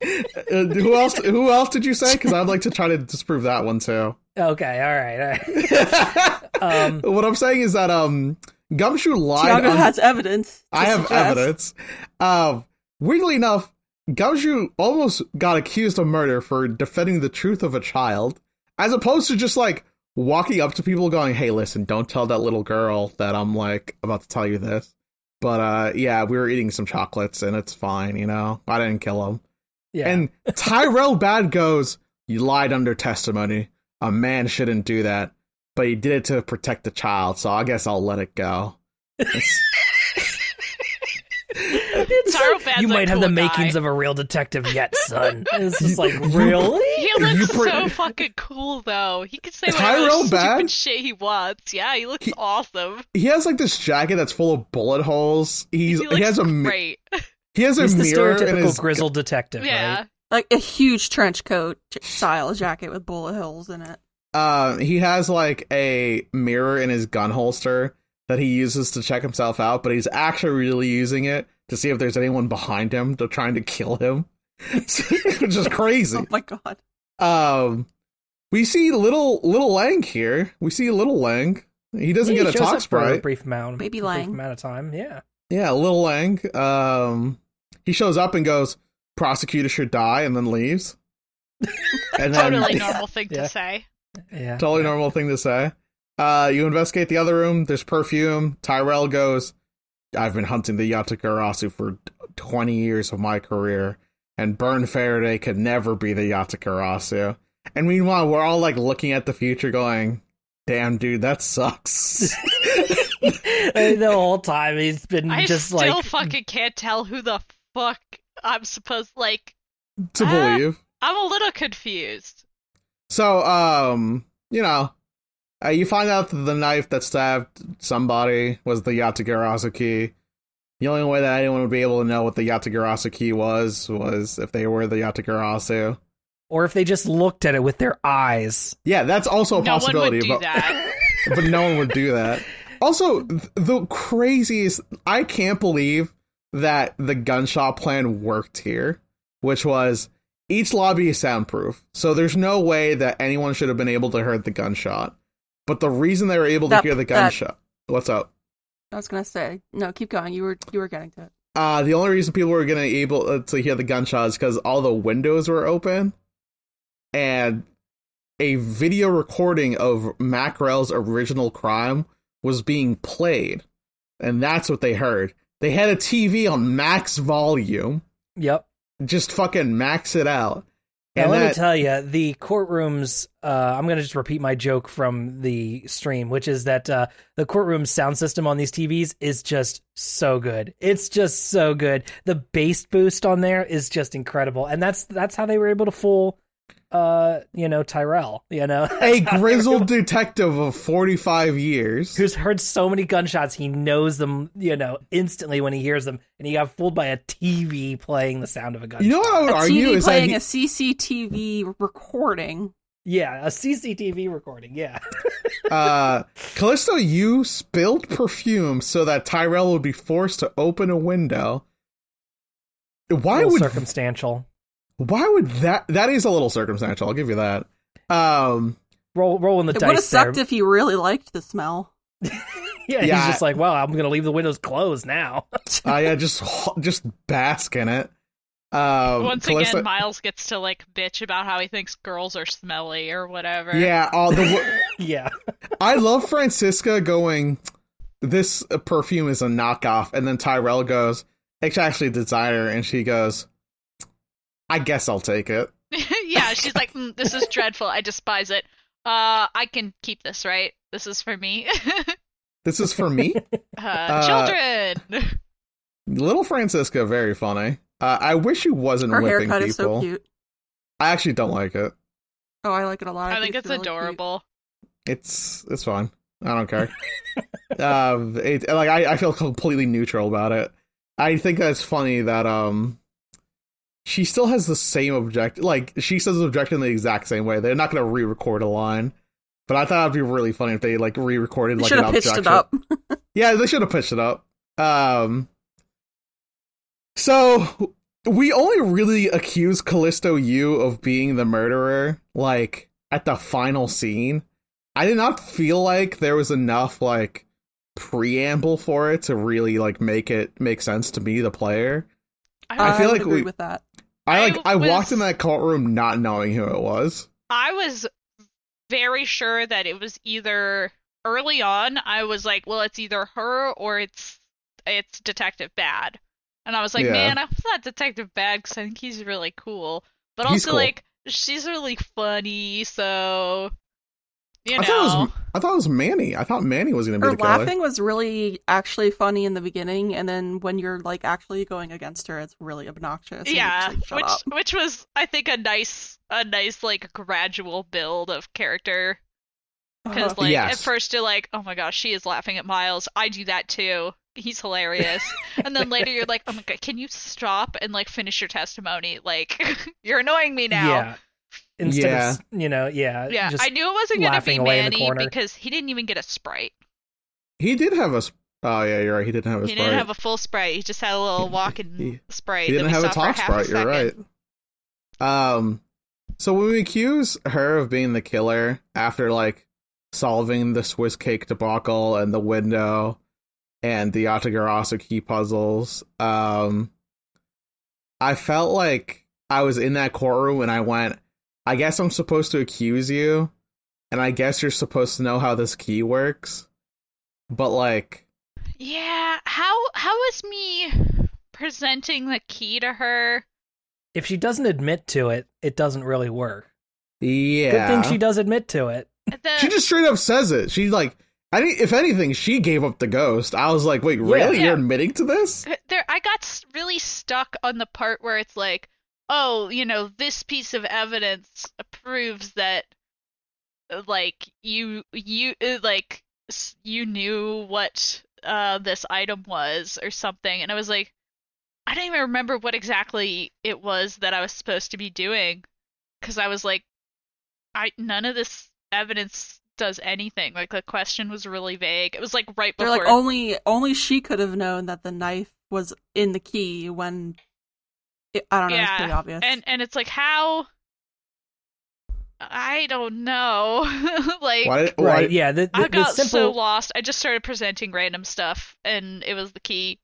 Uh, who else? Who else did you say? Because I'd like to try to disprove that one too. Okay, all right. All right. *laughs* Um, what I'm saying is that um Gumshoe lied. Tiago on- has evidence. I have suggest- evidence. Um, weirdly enough, Gumshoe almost got accused of murder for defending the truth of a child, as opposed to just like walking up to people going, "Hey, listen, don't tell that little girl that I'm like about to tell you this." But uh, yeah, we were eating some chocolates and it's fine, you know. I didn't kill him. yeah. And *laughs* Tyrell Badd goes, "You lied under testimony. A man shouldn't do that." But he did it to protect the child, so I guess I'll let it go. *laughs* It's- It's like, you might have the cool guy. makings of a real detective yet, son. *laughs* It's just like, really? He You looks pre- so fucking cool, though. He can say Tyrell whatever stupid Bad? shit he wants. Yeah, he looks He- awesome. he has like this jacket that's full of bullet holes. He's he he, has a great. he has a He's mirror in stereotypical his grizzled detective, yeah. right? Like a huge trench coat style jacket with bullet holes in it. uh he has like a mirror in his gun holster that he uses to check himself out, but he's actually really using it to see if there's anyone behind him to trying to kill him. *laughs* Which is crazy. *laughs* Oh my god. Um we see little little Lang here. We see little Lang. He doesn't Yeah, get he a talk up for a sprite. brief amount, Maybe a brief Lang. amount of time. Yeah. Yeah, little Lang. Um, he shows up and goes, "Prosecutor should die," and then leaves. *laughs* And then, Totally normal thing Yeah. to say. Yeah. totally normal thing to say. Uh, you investigate the other room. There's perfume. Tyrell goes, "I've been hunting the Yatagarasu for twenty years of my career, and Byrne Faraday could never be the Yatagarasu." And meanwhile, we're all like looking at the future, going, "Damn, dude, that sucks." *laughs* The whole time he's been I just still like still fucking can't tell who the fuck I'm supposed like to believe. I'm a little confused. So, um, you know, uh, you find out that the knife that stabbed somebody was the Yatagarasu key. The only way that anyone would be able to know what the Yatagarasu key was was if they were the Yatagarasu. or if they just looked at it with their eyes. Yeah, that's also a no one possibility, would do but that. *laughs* but no one would do that. Also, the craziest I can't believe that the gunshot plan worked here, which was each lobby is soundproof. So there's no way that anyone should have been able to hear the gunshot. But the reason they were able to That- hear the that- gunshot What's up? I was gonna say no. Keep going. You were you were getting to it. Uh, the only reason people were gonna able uh, to hear the gunshot is because all the windows were open, and a video recording of Mack Rell's original crime was being played, and that's what they heard. They had a TV on max volume, Yep. just fucking max it out. And let me tell you, the courtrooms. Uh, I'm going to just repeat my joke from the stream, which is that uh, the courtroom sound system on these TVs is just so good. It's just so good. The bass boost on there is just incredible, and that's that's how they were able to fool, uh, you know, Tyrell. You know, *laughs* a *laughs* That's how they were grizzled detective of 45 years. who's heard so many gunshots, he knows them. You know, instantly when he hears them, and he got fooled by a TV playing the sound of a gunshot. You know what I would A argue TV is that playing he- a CCTV recording. Yeah, a CCTV recording. Yeah. *laughs* uh, Callisto, you spilled perfume so that Tyrell would be forced to open a window. Why Little would circumstantial. Why would that? That is a little circumstantial. I'll give you that. Um, Roll, rolling the It dice would have sucked there. if you really liked the smell. yeah, *laughs* Yeah. he's just like, well, I'm gonna leave the windows closed now. *laughs* uh, yeah, just *laughs* just bask in it. Um, Once Callisto- again, Miles gets to like bitch about how he thinks girls are smelly or whatever. yeah, all the yeah, I love Franziska going. This perfume is a knockoff, and then Tyrell goes, "It's actually a designer," and she goes, "I guess I'll take it." *laughs* yeah, she's like, mm, this is dreadful. I despise it. Uh, I can keep this, right? This is for me. *laughs* This is for me. *laughs* uh, children. Little Franziska, very funny. Uh, I wish he wasn't Her whipping haircut people. is so cute. I actually don't like it. Oh, I like it a lot. I think it's really cute. adorable. It's it's fine. I don't care. um, it, like I, I feel completely neutral about it. I think that's funny that um, she still has the same object. Like she says the objective in the exact same way. They're not going to re-record a line, but I thought it'd be really funny if they like re-recorded They like should an have pitched objection. it up. *laughs* Yeah, they should have pitched it up. Um, so we only really accuse Callisto Yu of being the murderer, like at the final scene. I did not feel like there was enough like preamble for it to really like make it make sense to me, the player. I feel like agree we- with that. I I like I was- walked in that courtroom not knowing who it was. I was very sure that it was either early on. I was like, well, it's either her or it's it's Detective Badd, and I was like, Yeah. man, I thought Detective Badd because I think he's really cool, but He's also cool. like she's really funny, so you I thought it was I thought it was Manny. I thought Manny was going to be Her the killer. laughing was really actually funny in the beginning, and then when you're like actually going against her, it's really obnoxious. yeah, like, which up. which was I think a nice a nice like gradual build of character because Uh-huh. like Yes. at first you're like oh my gosh she is laughing at Miles I do that too he's hilarious *laughs* and then later you're like oh my god can you stop and like finish your testimony like *laughs* you're annoying me now yeah. Instead Yeah. of you know, yeah, yeah just I knew it wasn't gonna be laughing away in the Manny because he didn't even get a sprite He did have a. sp- Oh yeah, you're right. He didn't have a. he sprite. didn't have a full sprite he just had a little *laughs* He- walking he- sprite He didn't have a talk half sprite. You're right. Um, so when we accuse her of being the killer after like solving the Swiss cake debacle and the window and the Yatagarasu key puzzles, um, I felt like I was in that courtroom and I went, I guess I'm supposed to accuse you, and I guess you're supposed to know how this key works, but like. Yeah, how how is me presenting the key to her? if she doesn't admit to it, it doesn't really work. Yeah. Good thing she does admit to it. The, She just straight up says it. She's like, I if anything, she gave up the ghost. I was like, wait, really? Yeah. You're admitting to this? there I got really stuck on the part where it's like, oh, you know, this piece of evidence proves that uh, like you you uh, like you knew what uh this item was or something. And I was like I don't even remember what exactly it was that I was supposed to be doing. Cuz I was like I none of this evidence does anything. Like the question was really vague. It was like right before. They're like only only she could have known that the knife was in the key when it, I don't know. It's pretty obvious. And and it's like how I don't know. *laughs* like Why? why Right? Yeah. The, the, I the got so lost. I just started presenting random stuff and it was the key.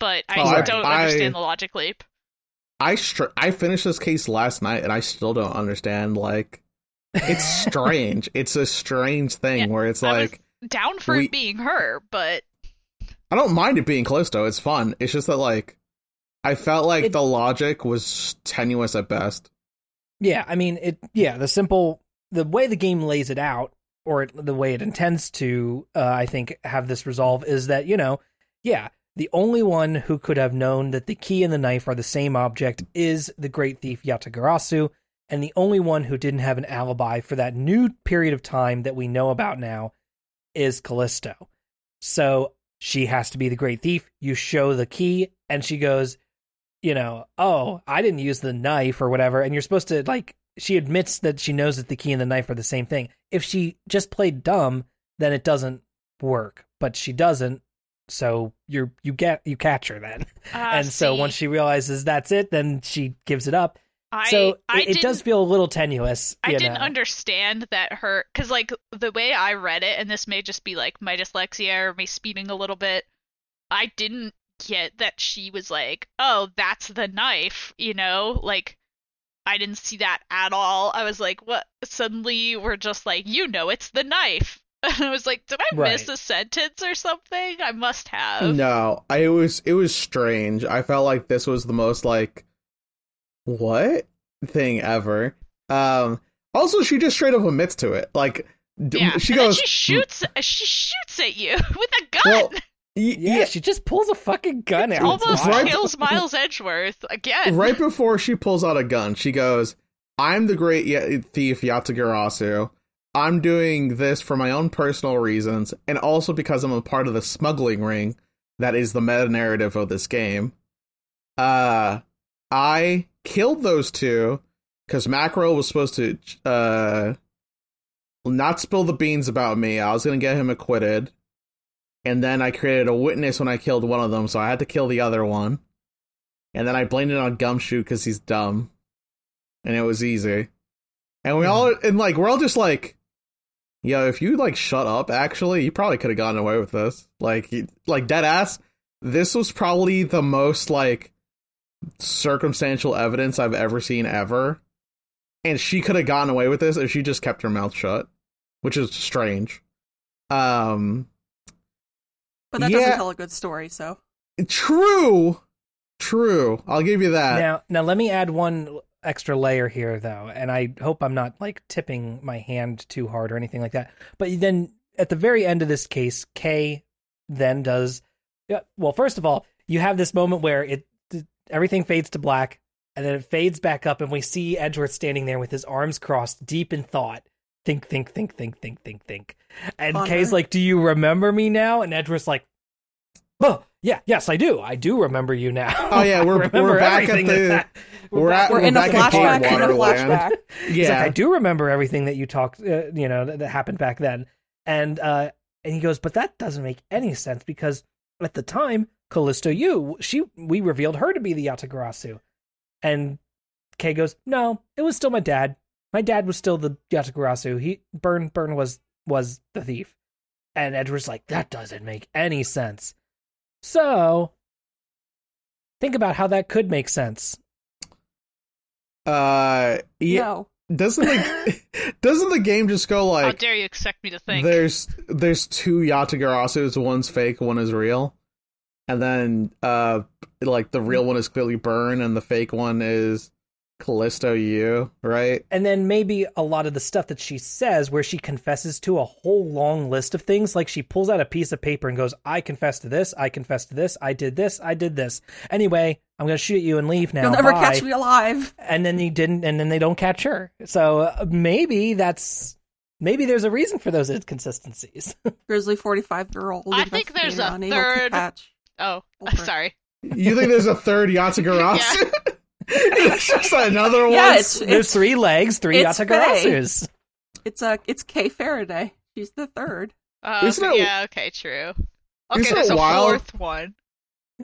But I Oh, don't I- understand the logic leap. I str- I finished this case last night and I still don't understand like it's *laughs* strange. it's a strange thing Yeah, where it's I like Down for We- it being her, but I don't mind it being Callisto. It's fun. It's just that like I felt like It- the logic was tenuous at best. Yeah, I mean it. Yeah, the simple the way the game lays it out, or the way it intends to, uh, I think, have this resolve is that you know, yeah, the only one who could have known that the key and the knife are the same object is the great thief Yatagarasu, and the only one who didn't have an alibi for that new period of time that we know about now is Callisto. So she has to be the great thief. You show the key, and she goes, you know, oh, I didn't use the knife or whatever. And you're supposed to, like, she admits that she knows that the key and the knife are the same thing. If she just played dumb, then it doesn't work. But she doesn't. So you're you get you catch her then, uh, *laughs* and so see, once she realizes that's it, then she gives it up. I, so I it, it does feel a little tenuous. I you didn't know. understand that her because like the way I read it, and this may just be like my dyslexia or me speeding a little bit. I didn't get that she was like, "Oh, that's the knife," you know, like. I didn't see that at all. I was like, "What?" Suddenly, we're just like, "You know, it's the knife." *laughs* And I was like, "Did I miss a sentence or something?" I must have. No, I it was it was strange. I felt like this was the most like what thing ever. Um also she just straight up admits to it. Like Yeah. she and goes she shoots. She shoots at you *laughs* with a gun. Well, y- Yeah, yeah, she just pulls a fucking gun out. Almost right- wild. kills Miles Edgeworth again. right before she pulls out a gun, she goes, "I'm the great y- thief Yatagarasu. I'm doing this for my own personal reasons, and also because I'm a part of the smuggling ring that is the meta narrative of this game. Uh, I killed those two because Mack Rell was supposed to uh not spill the beans about me. I was gonna get him acquitted." And then I created a witness when I killed one of them, so I had to kill the other one. And then I blamed it on Gumshoe because he's dumb. And it was easy. And we all, and like, we're all just like, yo, if you like shut up, actually, you probably could have gotten away with this. Like, like, dead ass, this was probably the most like circumstantial evidence I've ever seen ever. And she could have gotten away with this if she just kept her mouth shut, which is strange. Um, But that Yeah. doesn't tell a good story, so. True. True. I'll give you that. Now, now let me add one extra layer here, though, and I hope I'm not like tipping my hand too hard or anything like that. But then at the very end of this case, Kay then does. Yeah, well, first of all, you have this moment where it everything fades to black, and then it fades back up, and we see Edgeworth standing there with his arms crossed, deep in thought. Think, think, think, think, think, think, think. And Ponder. Kay's like, "Do you remember me now?" And Edgeworth's like, "Oh, yeah, yes, I do. I do remember you now." Oh, yeah, we're- *laughs* we're back at the- that- we're back- at- We're We're in a in flashback in a flashback. Yeah. like, I do remember everything that you talked, uh, you know, that, that happened back then. And uh, and he goes, but that doesn't make any sense because at the time, Callisto, Yu, she, we revealed her to be the Yatagarasu. And Kay goes, no, it was still my dad. My dad was still the Yatagarasu. He, Byrne, Byrne was was the thief. And Edward's like, that doesn't make any sense. So think about how that could make sense. uh, yeah. No. Doesn't the *laughs* *laughs* doesn't the game just go like How dare you expect me to think? there's there's two Yatagarasus, one's fake, one is real, and then uh like the real one is clearly Byrne, and the fake one is Callisto. You right? and then maybe a lot of the stuff that she says where she confesses to a whole long list of things like she pulls out a piece of paper and goes i confess to this i confess to this i did this i did this anyway i'm gonna shoot you and leave now You'll never Bye." catch me alive. and then he didn't and then they don't catch her so uh, maybe that's maybe there's a reason for those inconsistencies *laughs* Grizzly 45 year old. I think there's a third- oh, Over. sorry. You think there's a third *laughs* Yatagarasu? It's just another one. Yeah, it's there's three legs three it's Yatagarasus it's a it's Kay Faraday. She's the third. Uh, Isn't it- yeah, okay, true. Okay, Isn't there's it a wild? fourth one.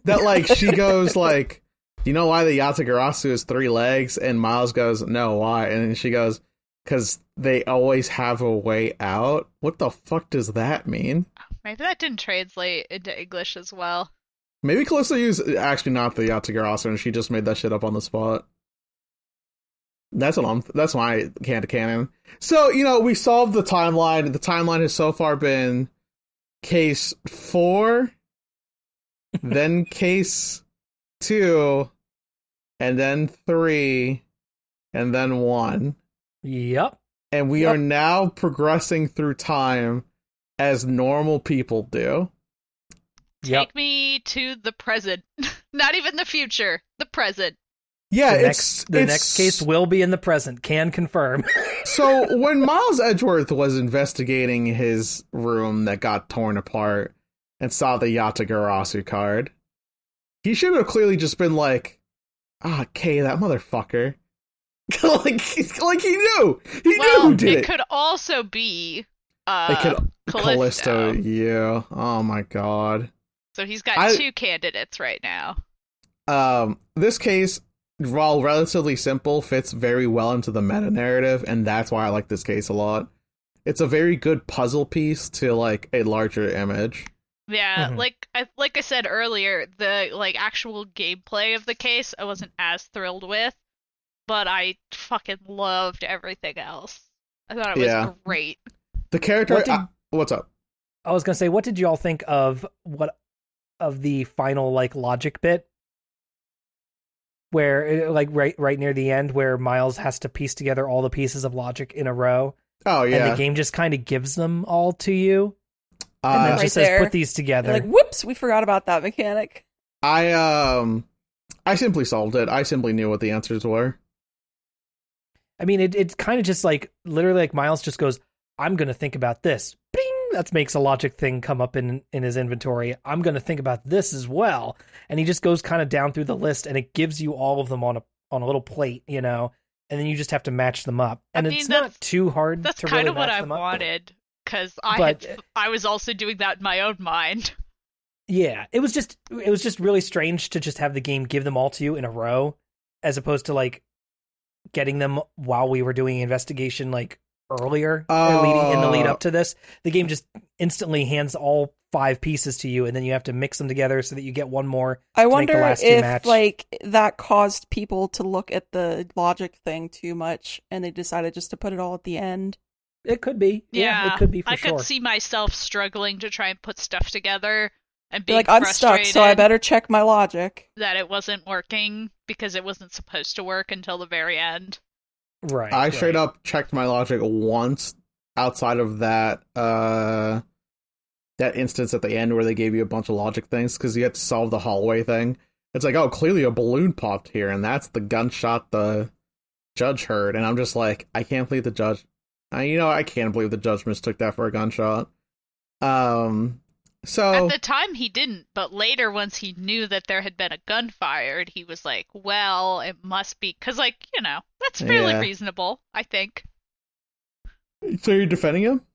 that like she *laughs* goes like do you know why the Yatagarasu is three legs and Miles goes no why and then she goes because they always have a way out what the fuck does that mean Maybe that didn't translate into English as well. Maybe Callisto is actually not the Yatagarasu and she just made that shit up on the spot That's what I'm. That's my can to canon. So you know, we solved the timeline. The timeline has so far been case four, *laughs* then case two, and then three, and then one, Yep. and we Yep. are now progressing through time as normal people do. Yep. Take me to the present. *laughs* Not even the future. The present. Yeah, the it's next the it's- next case will be in the present. Can confirm. *laughs* So when Miles Edgeworth was investigating his room that got torn apart and saw the Yatagarasu card, he should have clearly just been like, "Ah, Kay, that motherfucker." *laughs* like, like he knew, he knew who did it it. could also be uh, It could Callisto. Callisto, yeah. Oh my god. So he's got I- two candidates right now. Um, this case, while relatively simple, fits very well into the meta narrative, and that's why I like this case a lot. It's a very good puzzle piece to like a larger image. Yeah, Mhm. like I like I said earlier, the like actual gameplay of the case I wasn't as thrilled with, but I fucking loved everything else. I thought it was Yeah. great. The character. What did- uh, what's up? I was gonna say, what did you all think of what of the final like logic bit, where uh, like right right near the end, where Miles has to piece together all the pieces of logic in a row, Oh yeah. and the game just kind of gives them all to you, and then Uh, Right just says, there. "Put these together." Like, whoops, we forgot about that mechanic. I um, I simply solved it. I simply knew what the answers were. I mean, it it's kind of just like literally like Miles just goes, "I'm gonna think about this." Bing! That makes a logic thing come up in in his inventory. I'm gonna think about this as well, and he just goes kind of down through the list, and it gives you all of them on a on a little plate, you know, and then you just have to match them up, I and mean, it's not too hard. That's to kind really of what I wanted because I But- had uh, I was also doing that in my own mind. *laughs* Yeah, it was just it was just really strange to just have the game give them all to you in a row, as opposed to like getting them while we were doing investigation like earlier or leading in the lead Oh. up to oh. this. The game just instantly hands all five pieces to you, and then you have to mix them together so that you get one more. I make the wonder last if match. like that caused people to look at the logic thing too much, and they decided just to put it all at the end. It could be, yeah, it could be for I sure. could see myself struggling to try and put stuff together and Be being like, I'm stuck, so I better check my logic. that it wasn't working because it wasn't supposed to work until the very end. Right. I right. straight up checked my logic once outside of that uh that instance at the end where they gave you a bunch of logic things because you had to solve the hallway thing. It's like, oh, clearly a balloon popped here, and that's the gunshot the judge heard. And I'm just like, I can't believe the judge. I, you know, I can't believe the judge mistook that for a gunshot. Um, so At the time, he didn't, but later, once he knew that there had been a gun fired, he was like, well, it must be. Because, like, you know, that's fairly Yeah. reasonable, I think. so you're defending him?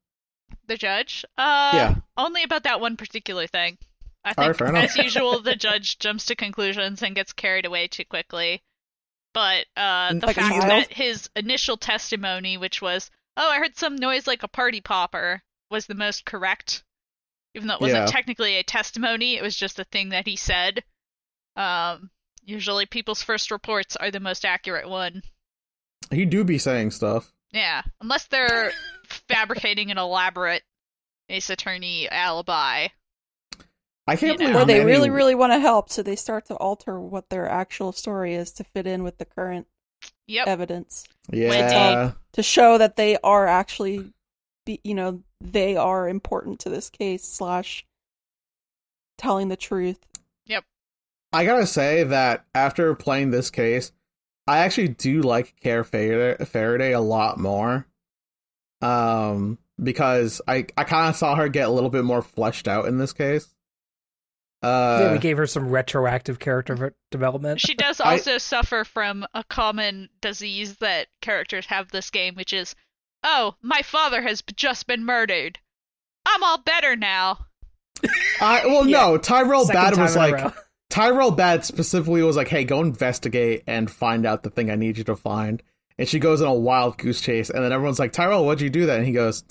The judge? Uh, Yeah. Only about that one particular thing. I think, right, as usual, the judge jumps to conclusions and gets carried away too quickly. But uh, the Like fact that his initial testimony, which was, oh, I heard some noise like a party popper, was the most correct. Even though it wasn't Yeah. technically a testimony, it was just a thing that he said. Um, usually people's first reports are the most accurate one. He do be saying stuff. Yeah, unless they're fabricating an elaborate ace attorney alibi. I can't You know. believe Or they many- really, really want to help, so they start to alter what their actual story is to fit in with the current Yep. evidence yeah. to show that they are actually, be, you know, they are important to this case slash telling the truth. Yep. I gotta say that after playing this case, I actually do like Kay Faraday, Faraday a lot more. Um, because I I kind of saw her get a little bit more fleshed out in this case. Uh, yeah, we gave her some retroactive character development. She does I- also suffer from a common disease that characters have this game, which is, oh, my father has just been murdered. I'm all better now. *laughs* I well Yeah. no, Tyrell Second Bad was like row. *laughs* Tyrell Badd specifically was like, "Hey, go investigate and find out the thing I need you to find." And she goes on a wild goose chase, and then everyone's like, "Tyrell, what'd you do that?" And he goes,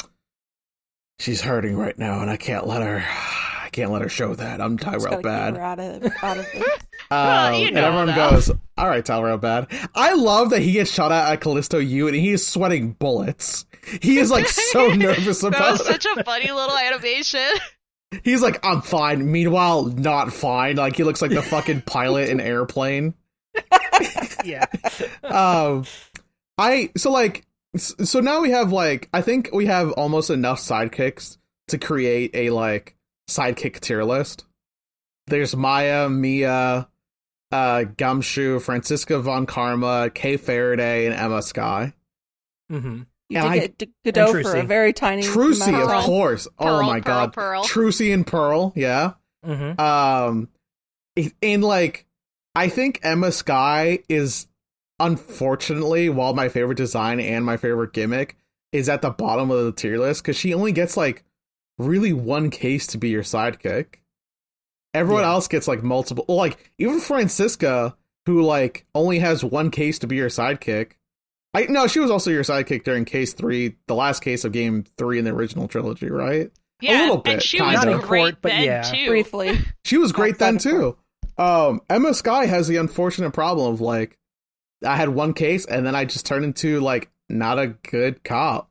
"She's hurting right now, and I can't let her. *sighs* I can't let her show that. I'm Just Tyrell Badd." Her out of, out of it. Well, Um, you and know, everyone though. goes, All right, real bad. I love that he gets shot at at Callisto Yu and he is sweating bullets. He is like so *laughs* nervous that about was it. such a funny little animation. *laughs* He's like, I'm fine. Meanwhile, not fine. Like he looks like the fucking pilot in airplane. *laughs* yeah. um i so like so now we have like i think we have almost enough sidekicks to create a like sidekick tier list there's maya mia uh gumshoe franziska von karma kay faraday and ema skye. Mm-hmm. You And did I- get Godot and for a very tiny trucy of time. course. Oh my Pearl, god. Pearl. trucy and pearl yeah. Hmm um in like i think ema skye is unfortunately while my favorite design and my favorite gimmick is at the bottom of the tier list because she only gets like really one case to be your sidekick everyone Yeah. else gets like multiple like even franziska who like only has one case to be your sidekick i no she was also your sidekick during case three the last case of game three in the original trilogy right Yeah, a little bit, and she kind was of. Not in great court, but then yeah. too. briefly. *laughs* She was great then too. Um, Ema Skye has the unfortunate problem of like, I had one case and then I just turned into like not a good cop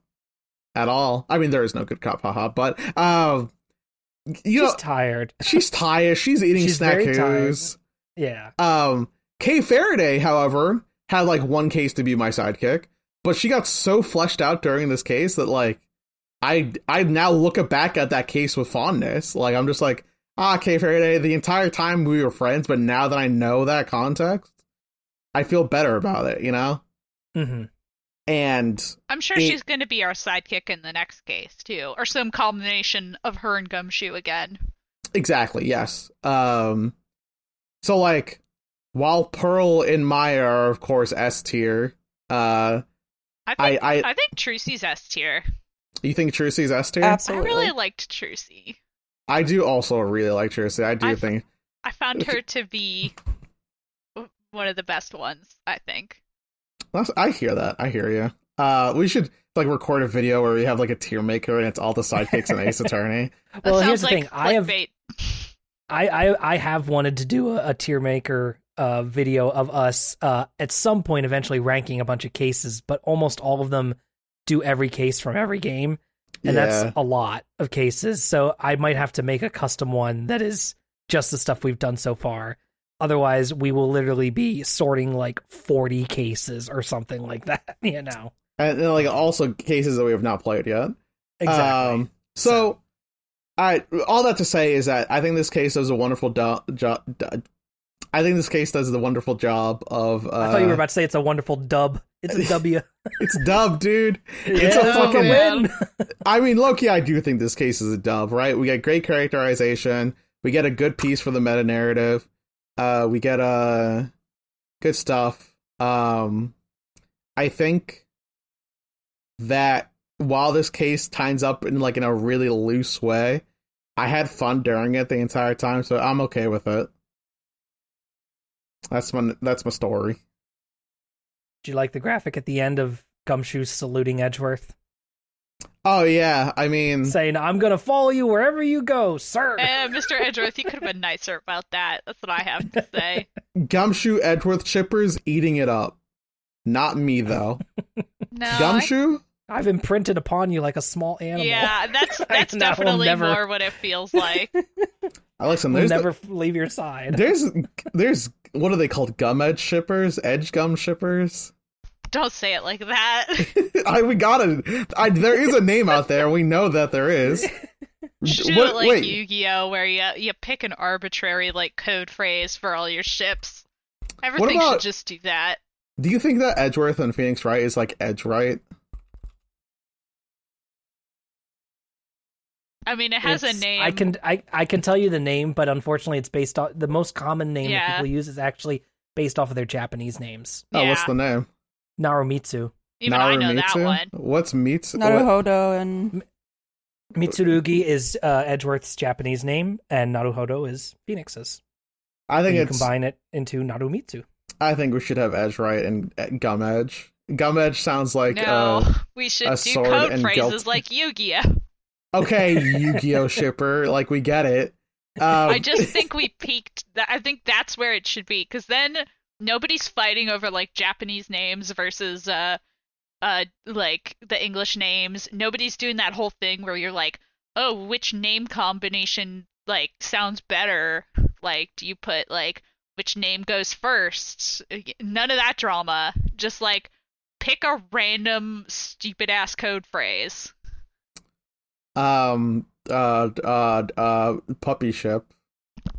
at all. I mean, there is no good cop, haha. But um, you She's know, tired. she's tired. She's eating She's. Yeah. Um, Kay Faraday, however, had like one case to be my sidekick, but she got so fleshed out during this case that like I I now look back at that case with fondness. Like I'm just like, ah, Kay Faraday, the entire time we were friends, but now that I know that context, I feel better about it, you know? hmm And I'm sure It- she's going to be our sidekick in the next case too, or some combination of her and Gumshoe again. exactly, yes. Um so like while Pearl and Maya are of course S tier, uh I I think I I, think Trucy's S tier. you think Trucy's S tier? Absolutely. I really liked Trucy. I do also really like Trucy. I do I- think I found *laughs* her to be one of the best ones. I think. That's- I hear that. I hear you. Uh, we should like record a video where we have like a tier maker and it's all the sidekicks and Ace Attorney. *laughs* Well, here's the like thing. I have clickbait. I, I I have wanted to do a, a tier maker uh, video of us uh, at some point eventually ranking a bunch of cases, but almost all of them do every case from every game, and yeah. that's a lot of cases. So I might have to make a custom one that is just the stuff we've done so far. Otherwise, we will literally be sorting like forty cases or something like that. *laughs* You know and then, like also cases that we have not played yet. exactly. Um, so, I all that to say is that I think this case does a wonderful do- jo- do- I think this case does the wonderful job of. Uh, I thought you were about to say it's a wonderful dub. It's a W. *laughs* It's dub, dude. It's Yeah, a fucking win. *laughs* I mean, Loki, I do think this case is a dub, right? We get great characterization. We get a good piece for the meta narrative. Uh, we get uh, good stuff. Um, I think that while this case ties up in like in a really loose way, I had fun during it the entire time, so I'm okay with it. That's my that's my story. Do you like the graphic at the end of Gumshoe saluting Edgeworth, Oh yeah, I mean, saying, "I'm gonna follow you wherever you go, sir." Eh, Mr. Edgeworth, you could have been nicer about that. That's what I have to say. *laughs* Gumshoe Edgeworth chippers eating it up. Not me though. *laughs* No, Gumshoe? I've imprinted upon you like a small animal. yeah, that's *laughs* that's know, I'll definitely never- more what it feels like. I listen. I'll There's never leave your side. there's there's what are they called? Gum edge shippers, edge gum shippers. Don't say it like that. *laughs* *laughs* I we got it. I there is a name out there. We know that there is. Shoot What- like wait, Yu-Gi-Oh, where you you pick an arbitrary like code phrase for all your ships. Everything about- should just do that. do you think that Edgeworth and Phoenix Wright is like Edge Wright? I mean, it has a name. I can I, I can tell you the name, but unfortunately, it's based on the most common name that people use is actually based off of their Japanese names. Oh, what's the name? Narumitsu. Even I know that Narumitsu? one. What's Mitsu? what- Naruhodo and Mitsurugi is uh, Edgeworth's Japanese name, and Naruhodo is Phoenix's. I think you it's. combine it into Narumitsu. I think we should have Edge right and uh, Gum Edge. Gum Edge sounds like no, uh, we should a do sword code phrases guilt. like Yu-Gi-Oh. okay, *laughs* Yu-Gi-Oh shipper. Like we get it. Um, I just *laughs* think we peaked. That I think that's where it should be, because then nobody's fighting over like Japanese names versus uh uh like the English names. Nobody's doing that whole thing where you're like, "Oh, which name combination like sounds better?" Like, do you put like which name goes first? None of that drama. Just like pick a random stupid ass code phrase. Um. Uh. Uh. Uh. Puppy ship.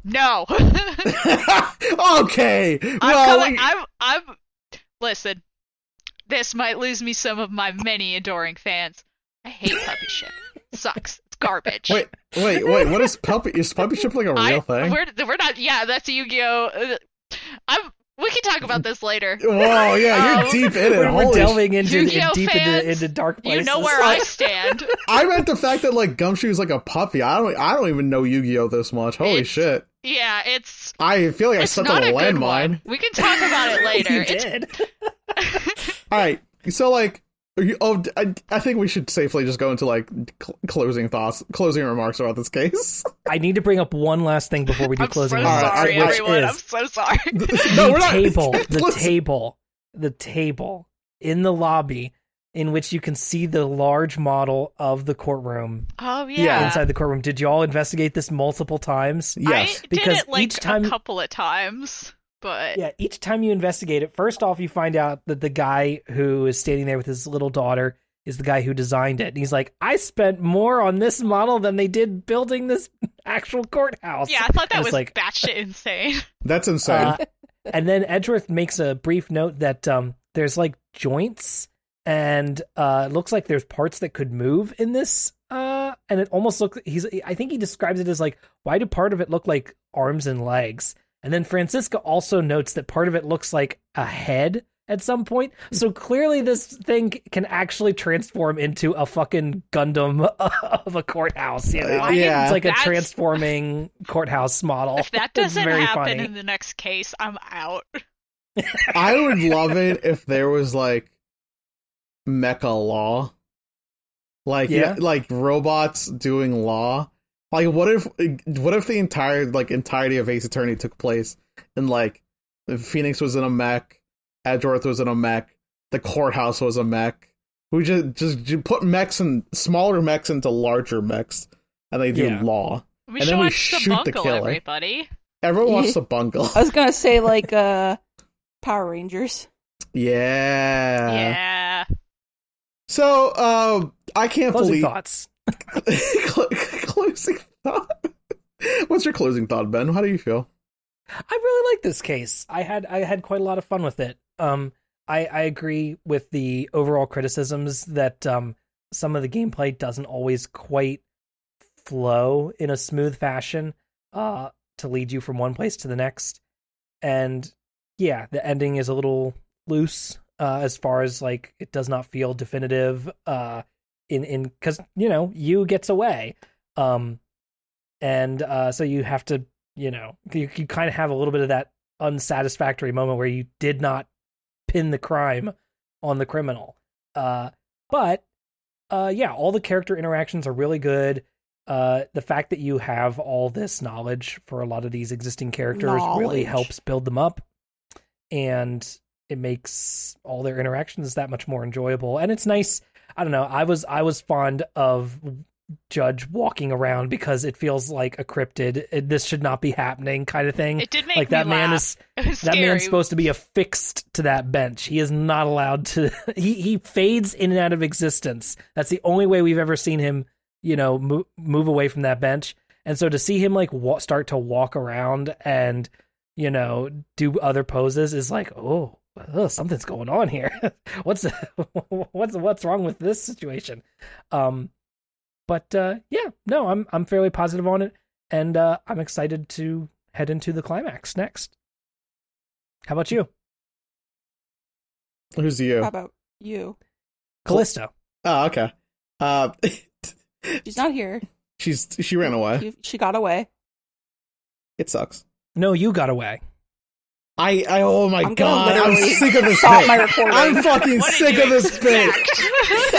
No. *laughs* okay. I'm well, coming. I'm. I'm. Listen, this might lose me some of my many adoring fans. I hate puppy ship. Sucks. It's garbage. wait, wait, wait. What is puppy? Is puppy ship like a real I, thing? We're we're not. Yeah, that's a Yu-Gi-Oh. Uh, I'm. We can talk about this later. Whoa, yeah, you're Um, deep in it. We're, we're Holy delving into Yu-Gi-Oh deep into, fans, into dark places. You know where I stand. *laughs* I meant the fact that like Gumshoe is like a puppy. I don't. I don't even know Yu-Gi-Oh this much. Holy It's- shit! Yeah, it's. I feel like I stepped on a a landmine. We can talk about it *laughs* later. you It's did. *laughs* All right, so like, you- oh, I, I think we should safely just go into like cl- closing thoughts, closing remarks about this case. *laughs* I need to bring up one last thing before we do I'm closing All right, remarks, sorry, which everyone. I'm so sorry. no, we're not. table, the table, the table in the lobby in which you can see the large model of the courtroom Oh Yeah. yeah. inside the courtroom. Did you all investigate this multiple times? Yes, I did because it like each time- a couple of times, but Yeah, each time you investigate it, first off, you find out that the guy who is standing there with his little daughter is the guy who designed it. And he's like, I spent more on this model than they did building this *laughs* actual courthouse. yeah, I thought that And was it's like, batshit *laughs* insane. That's insane. Uh, and then Edgeworth makes a brief note that um, there's like joints and uh, it looks like there's parts that could move in this. Uh, and it almost looks he's I think he describes it as like why do part of it look like arms and legs? And then Franziska also notes that part of it looks like a head at some point. So clearly this thing can actually transform into a fucking Gundam *laughs* of a courthouse, you know. Uh, yeah. It's like a That's- transforming courthouse model. If that doesn't very happen funny. in the next case, I'm out. I would love it if there was like mecha law, like Yeah. like robots doing law. Like, what if what if the entire like entirety of Ace Attorney took place and like Phoenix was in a mech, Edgeworth was in a mech, the courthouse was a mech. We just just, just put mechs and smaller mechs into larger mechs, and they do Yeah. law. We And should then we watch the shoot the bungle, killer. everybody. Everyone wants Yeah. to bungle. I was gonna say like *laughs* uh Power Rangers. yeah. yeah. So, uh, I can't Closing believe thoughts. *laughs* Closing thought. What's your closing thought, Ben? How do you feel? I really like this case. I had I had quite a lot of fun with it. Um, I I agree with the overall criticisms that um some of the gameplay doesn't always quite flow in a smooth fashion uh to lead you from one place to the next. And yeah, the ending is a little loose uh as far as like it does not feel definitive uh in in cuz you know, you gets away. Um and uh so you have to you know you, you kind of have a little bit of that unsatisfactory moment where you did not pin the crime on the criminal. Uh but uh yeah all the character interactions are really good. Uh the fact that you have all this knowledge for a lot of these existing characters really helps build them up. And it makes all their interactions that much more enjoyable and it's nice i don't know i was i was fond of judge walking around because it feels like a cryptid it- this should not be happening kind of thing It did make like me that man laugh. is *laughs* that scary. man's supposed to be affixed to that bench. He is not allowed to. *laughs* He he fades in and out of existence. That's the only way we've ever seen him, you know, move, move away from that bench. And so to see him like wa- start to walk around and you know do other poses is like, oh, ugh, something's going on here. *laughs* what's *laughs* what's what's wrong with this situation? Um, but uh, yeah, no, I'm I'm fairly positive on it, and uh, I'm excited to head into the climax next. How about you, Who's you? How about you? Callisto? Oh, okay. Uh, *laughs* She's not here. she's she ran away. She, she got away. It sucks. No, you got away. I, I oh my I'm god, I'm sick of this stop bit. my. I'm fucking sick of this bit.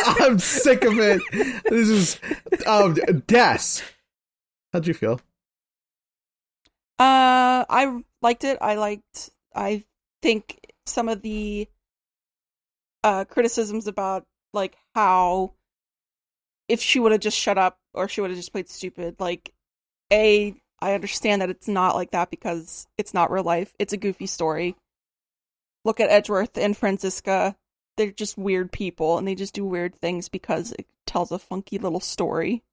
*laughs* I'm sick of it. This is um Des. How'd you feel? Uh, I liked it. I liked. I think some of the uh, criticisms about like how if she would have just shut up or she would have just played stupid, like a I understand that it's not like that because it's not real life. It's a goofy story. Look at Edgeworth and Franziska. They're just weird people and they just do weird things because it tells a funky little story.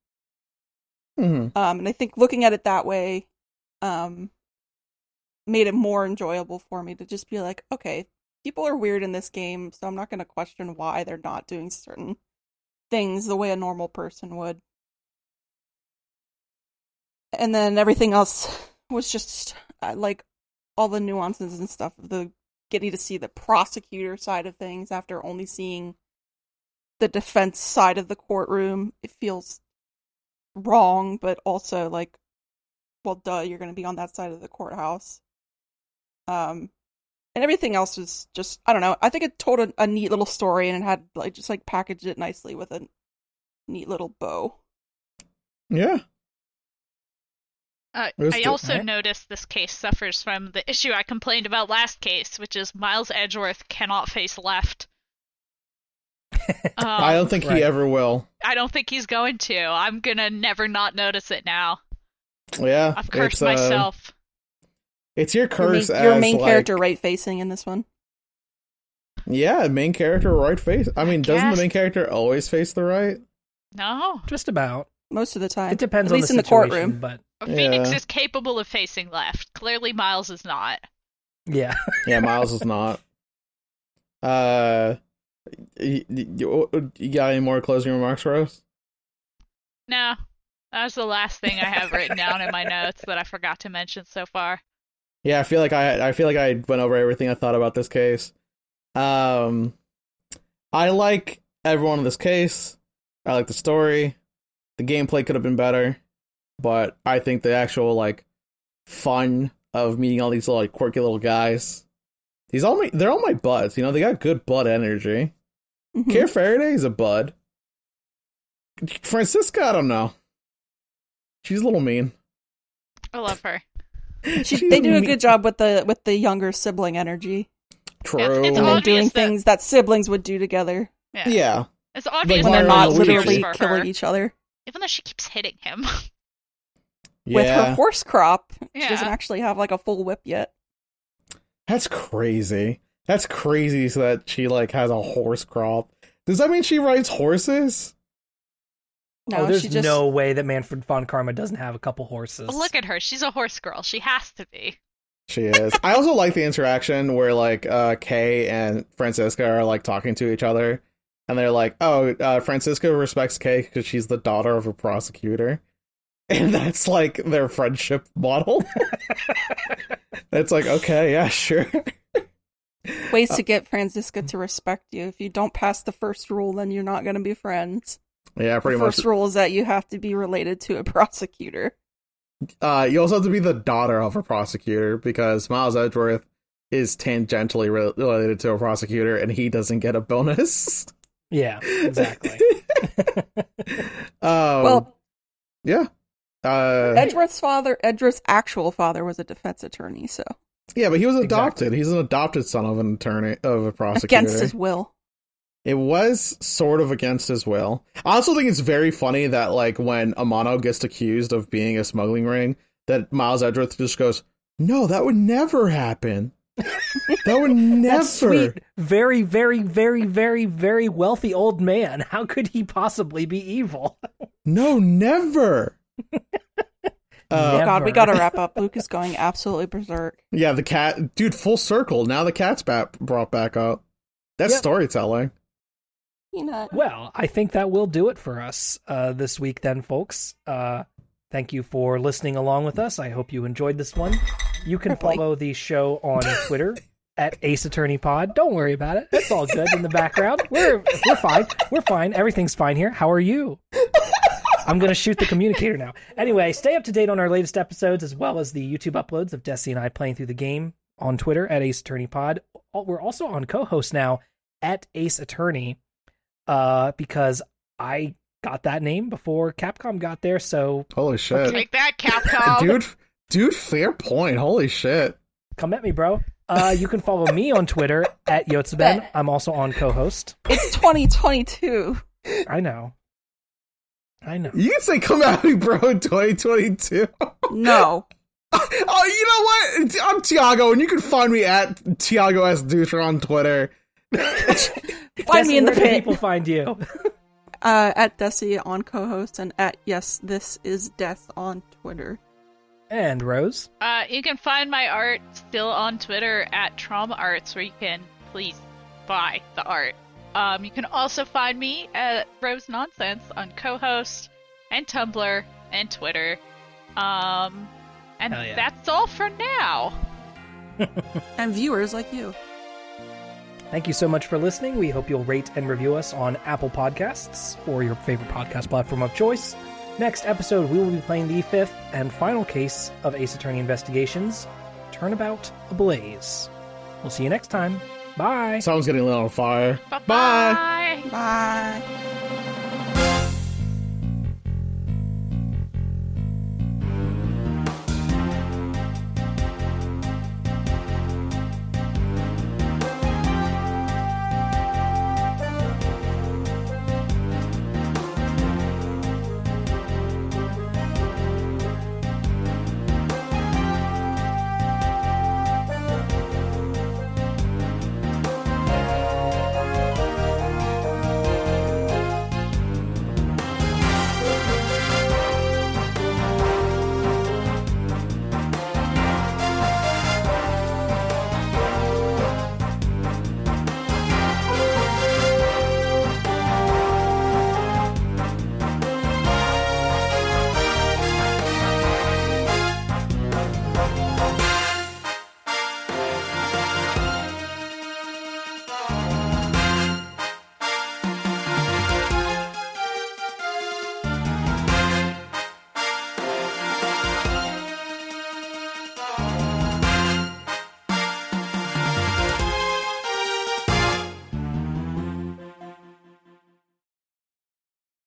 Mhm. Um, and I think looking at it that way, um, made it more enjoyable for me to just be like, okay, people are weird in this game, so I'm not going to question why they're not doing certain things the way a normal person would. And then everything else *laughs* was just uh, like all the nuances and stuff of the getting to see the prosecutor side of things after only seeing the defense side of the courtroom. It feels wrong, but also like, well, duh, you're going to be on that side of the courthouse. Um, and everything else was just, I don't know. I think it told a, a neat little story and it had like just like packaged it nicely with a neat little bow. Yeah. Uh, I also right? noticed this case suffers from the issue I complained about last case, which is Miles Edgeworth cannot face left. *laughs* Um, I don't think right. he ever will. I don't think he's going to. I'm gonna never not notice it now. Yeah. I've cursed it's, uh, myself. It's your Your main, curse your as, main like- character right facing in this one. Yeah, main character right face. I mean, doesn't the main character always face the right? No, Just about. Most of the time. It depends At on least the in the courtroom. but Phoenix Yeah. is capable of facing left. Clearly, Miles is not. yeah. *laughs* Yeah, Miles is not. Uh, you, you, you got any more closing remarks, for us? No, that was the last thing I have written down in my notes that I forgot to mention so far. Yeah, I feel like I I feel like I went over everything I thought about this case. Um, I like everyone in this case. I like the story. The gameplay could have been better, but I think the actual like fun of meeting all these little, like quirky little guys. These all my they're all my buds. You know, they got good bud energy. Mhm. Kay Faraday is a bud. Franziska, I don't know. She's a little mean. I love her. *laughs* She, they do a good job with the with the younger sibling energy True. It's and then doing that- things that siblings would do together Yeah, yeah. it's obvious when they're not Miles and Luigi. cares literally killing her, each other. Even though she keeps hitting him. *laughs* With her horse crop, she Yeah. doesn't actually have like a full whip yet. That's crazy. That's crazy so that she like has a horse crop. Does that mean she rides horses? No, oh, there's she just no way that Manfred von Karma doesn't have a couple horses. Look at her; she's a horse girl. She has to be. She is. I also like the interaction where like uh Kay and Franziska are like talking to each other and they're like, "Oh, uh Franziska respects Kay cuz she's the daughter of a prosecutor." *laughs* And that's like their friendship model. *laughs* it's like, "Okay, yeah, sure." *laughs* ways to get Franziska to respect you. If you don't pass the first rule, then you're not going to be friends. yeah, pretty the much. first rule is that you have to be related to a prosecutor. Uh, you also have to be the daughter of a prosecutor because Miles Edgeworth is tangentially re- related to a prosecutor, and he doesn't get a bonus. Yeah, exactly. *laughs* um, well, yeah. Uh, Edgeworth's father, Edgeworth's actual father, was a defense attorney, so yeah, but he was Exactly. adopted. He's an adopted son of an attorney of a prosecutor. against his will. It was sort of against his will. I also think it's very funny that like when Amano gets accused of being a smuggling ring, that Miles Edgeworth just goes, "No, that would never happen. That would *laughs* never." That sweet, very, very, very, very, very wealthy old man. How could he possibly be evil? *laughs* No, never. Uh, *laughs* Never. God, we gotta wrap up. Luke is going absolutely berserk. yeah, the cat, dude, full circle. Now the cat's back, brought back up. That's Yep. storytelling. Peanut. Well, I think that will do it for us uh, this week, then, folks. Uh, thank you for listening along with us. I hope you enjoyed this one. You can follow the show on *laughs* Twitter at Ace Attorney Pod. Don't worry about it; it's all good in the background. We're we're fine. We're fine. Everything's fine here. How are you? I'm going to shoot the communicator now. Anyway, stay up to date on our latest episodes as well as the YouTube uploads of Dessy and I playing through the game on Twitter at Ace Attorney Pod. We're also on Cohost now at Ace Attorney uh, because I got that name before Capcom got there. So Holy shit, Take that, Capcom. *laughs* dude, dude, fair point. Holy shit. come at me, bro. Uh, you can follow me on Twitter *laughs* at Yotsuben. I'm also on Cohost. It's 2022. I know. I know. You can say come at me, bro, in 2022. No. *laughs* oh, you know what? I'm Tiago, and you can find me at Tiago S. Dutra on Twitter. *laughs* Find me in the where do pit. people find you. Uh, at Dessy on Cohost and at yes, this is des on Twitter. And Rose. Uh, you can find my art still on Twitter at Tromarts, where you can please buy the art. Um, you can also find me at Rose Nonsense on Cohost and Tumblr and Twitter. Um, and yeah. that's all for now. *laughs* And viewers like you. Thank you so much for listening. We hope you'll rate and review us on Apple Podcasts or your favorite podcast platform of choice. Next episode, we will be playing the fifth and final case of Ace Attorney Investigations Turnabout Ablaze. We'll see you next time. Bye. Someone's getting lit on fire. Bye-bye. Bye.